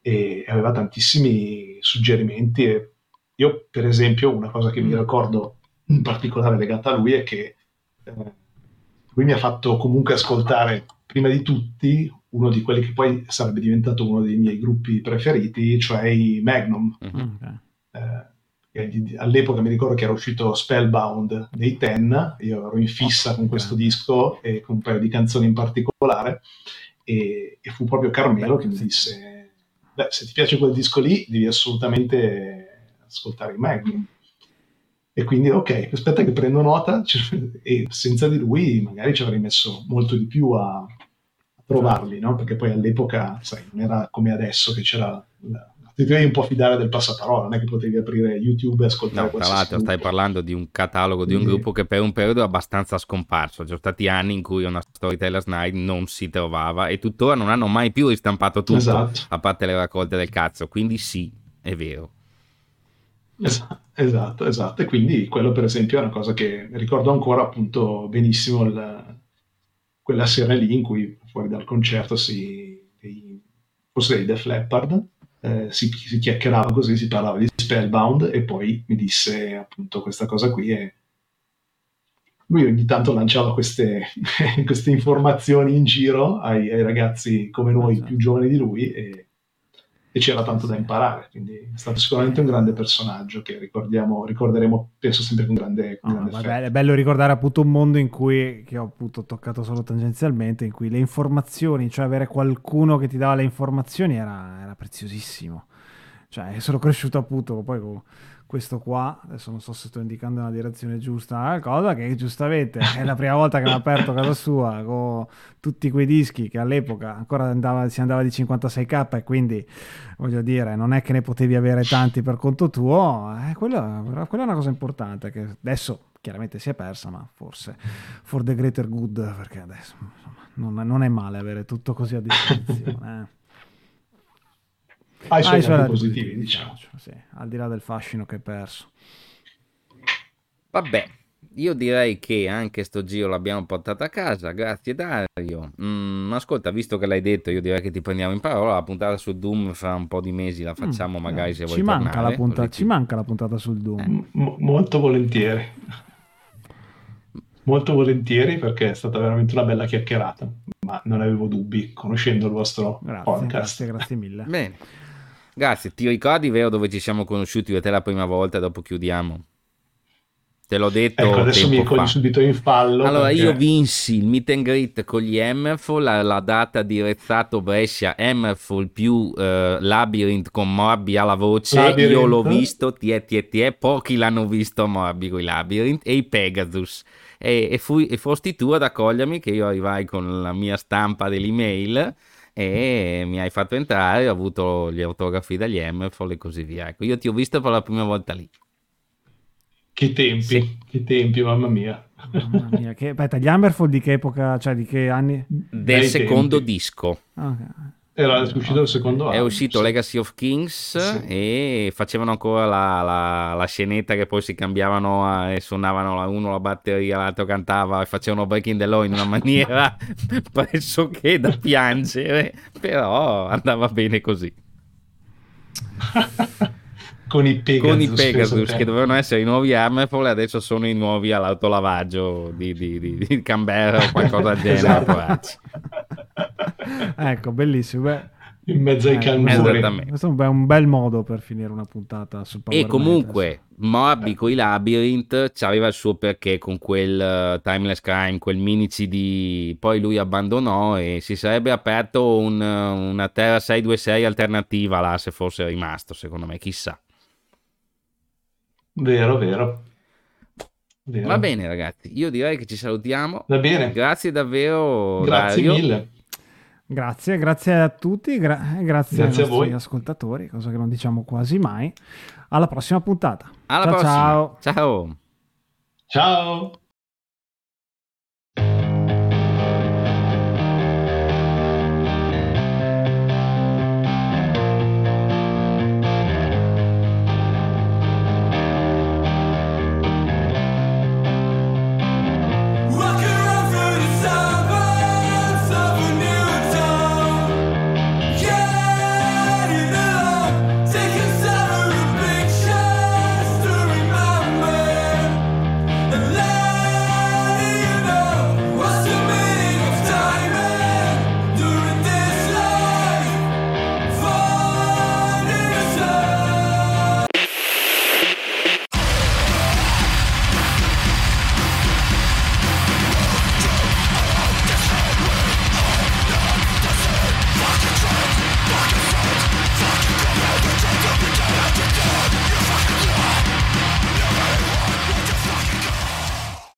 e aveva tantissimi suggerimenti. E io, per esempio, una cosa che mi mm. ricordo in particolare legata a lui è che eh, lui mi ha fatto comunque ascoltare prima di tutti uno di quelli che poi sarebbe diventato uno dei miei gruppi preferiti, cioè i Magnum. Mm-hmm. Eh, all'epoca mi ricordo che era uscito Spellbound dei Ten, io ero in fissa con questo disco e con un paio di canzoni in particolare e, e fu proprio Carmelo che mi disse Beh, se ti piace quel disco lì devi assolutamente ascoltare i Magnum e quindi, ok, aspetta che prendo nota e senza di lui magari ci avrei messo molto di più a, a trovarli, no? Perché poi all'epoca, sai, non era come adesso che c'era... La, ti devi un po' fidare del passaparola, non è che potevi aprire YouTube e ascoltare no, Tra l'altro stai parlando di un catalogo di un Quindi... gruppo che per un periodo è abbastanza scomparso, ci sono stati anni in cui una Storytellers Night non si trovava e tuttora non hanno mai più ristampato tutto, esatto. a parte le raccolte del cazzo, quindi sì, è vero. Esatto, esatto. E quindi quello per esempio è una cosa che ricordo ancora appunto benissimo il, quella sera lì in cui fuori dal concerto si, forse dei Def Leppard, eh, si, si, chiacchierava così, si parlava di Spellbound e poi mi disse appunto questa cosa qui e lui ogni tanto lanciava queste, queste informazioni in giro ai, ai ragazzi come noi esatto. più giovani di lui e e c'era tanto da imparare, quindi è stato sicuramente un grande personaggio che ricorderemo, penso, sempre con grande, con grande vabbè, È bello ricordare appunto un mondo in cui, che ho appunto toccato solo tangenzialmente, in cui le informazioni, cioè avere qualcuno che ti dava le informazioni era, era preziosissimo. Cioè, sono cresciuto appunto poi con questo qua, adesso non so se sto indicando una direzione giusta, cosa che giustamente è la prima volta che mi ha aperto casa sua con tutti quei dischi che all'epoca ancora andava, si andava di 56k e quindi voglio dire non è che ne potevi avere tanti per conto tuo, eh, quella, quella, è una cosa importante che adesso chiaramente si è persa ma forse for the greater good perché adesso insomma, non, non, è male avere tutto così a disposizione. Eh ha i suoi, lati positivi, diciamo. diciamo. Sì, al di là del fascino che hai perso. Vabbè, io direi che anche sto giro l'abbiamo portato a casa. Grazie Dario. Mm, ascolta, visto che l'hai detto, io direi che ti prendiamo in parola. La puntata su Doom fra un po' di mesi la facciamo, mm, magari se ci vuoi manca tornare, la punta- Ci manca la puntata sul Doom. Eh. M- molto volentieri. Molto volentieri perché è stata veramente una bella chiacchierata, ma non avevo dubbi conoscendo il vostro grazie, podcast. Grazie, grazie mille. Bene. Grazie, ti ricordi vero dove ci siamo conosciuti io e te la prima volta dopo chiudiamo? Te l'ho detto. Ecco, adesso mi cogli subito in fallo. Allora, perché... io vinsi il meet and greet con gli Hammerfall, la, la data di Rezzato Brescia, Hammerfall più eh, Labyrinth con Morbi alla voce. Labyrinth. Io l'ho visto, tie, tie, tie, pochi l'hanno visto Morbi con i Labyrinth e i Pegasus. E, e, fui, e fosti tu ad accogliermi che io arrivai con la mia stampa dell'email e mi hai fatto entrare, ho avuto gli autografi dagli Hammerfall e così via. Ecco, io ti ho visto per la prima volta lì. Che tempi, sì. che tempi, mamma mia. Mamma mia, che, aspetta, gli Hammerfall di che epoca, cioè di che anni? Del Dei secondo tempi. disco. Okay. Era uscito il secondo anno. È uscito sì. Legacy of Kings sì. e facevano ancora la, la, la, scenetta che poi si cambiavano e suonavano uno la batteria, l'altro cantava e facevano Breaking the Law in una maniera pressoché da piangere, però andava bene così. con i Pegasus, con i Pegasus che dovevano essere i nuovi Hammerfall e adesso sono i nuovi all'autolavaggio di, di, di, di Canberra o qualcosa del genere. Esatto. Ecco, bellissimo. Beh, in mezzo ai eh, cannoni. Questo è un bel modo per finire una puntata sul Power E comunque, Moby con i Labyrinth aveva il suo perché con quel uh, Timeless Crime, quel mini CD. Poi lui abbandonò e si sarebbe aperto un, uh, una Terra 626 alternativa là se fosse rimasto, secondo me, chissà. Vero, vero. vero. Va bene ragazzi, io direi che ci salutiamo. Va bene. Grazie davvero. Grazie Dario. mille. Grazie, grazie a tutti, gra- grazie, grazie ai nostri ascoltatori, cosa che non diciamo quasi mai. Alla prossima puntata. Alla ciao, prossima. Ciao. Ciao. Ciao.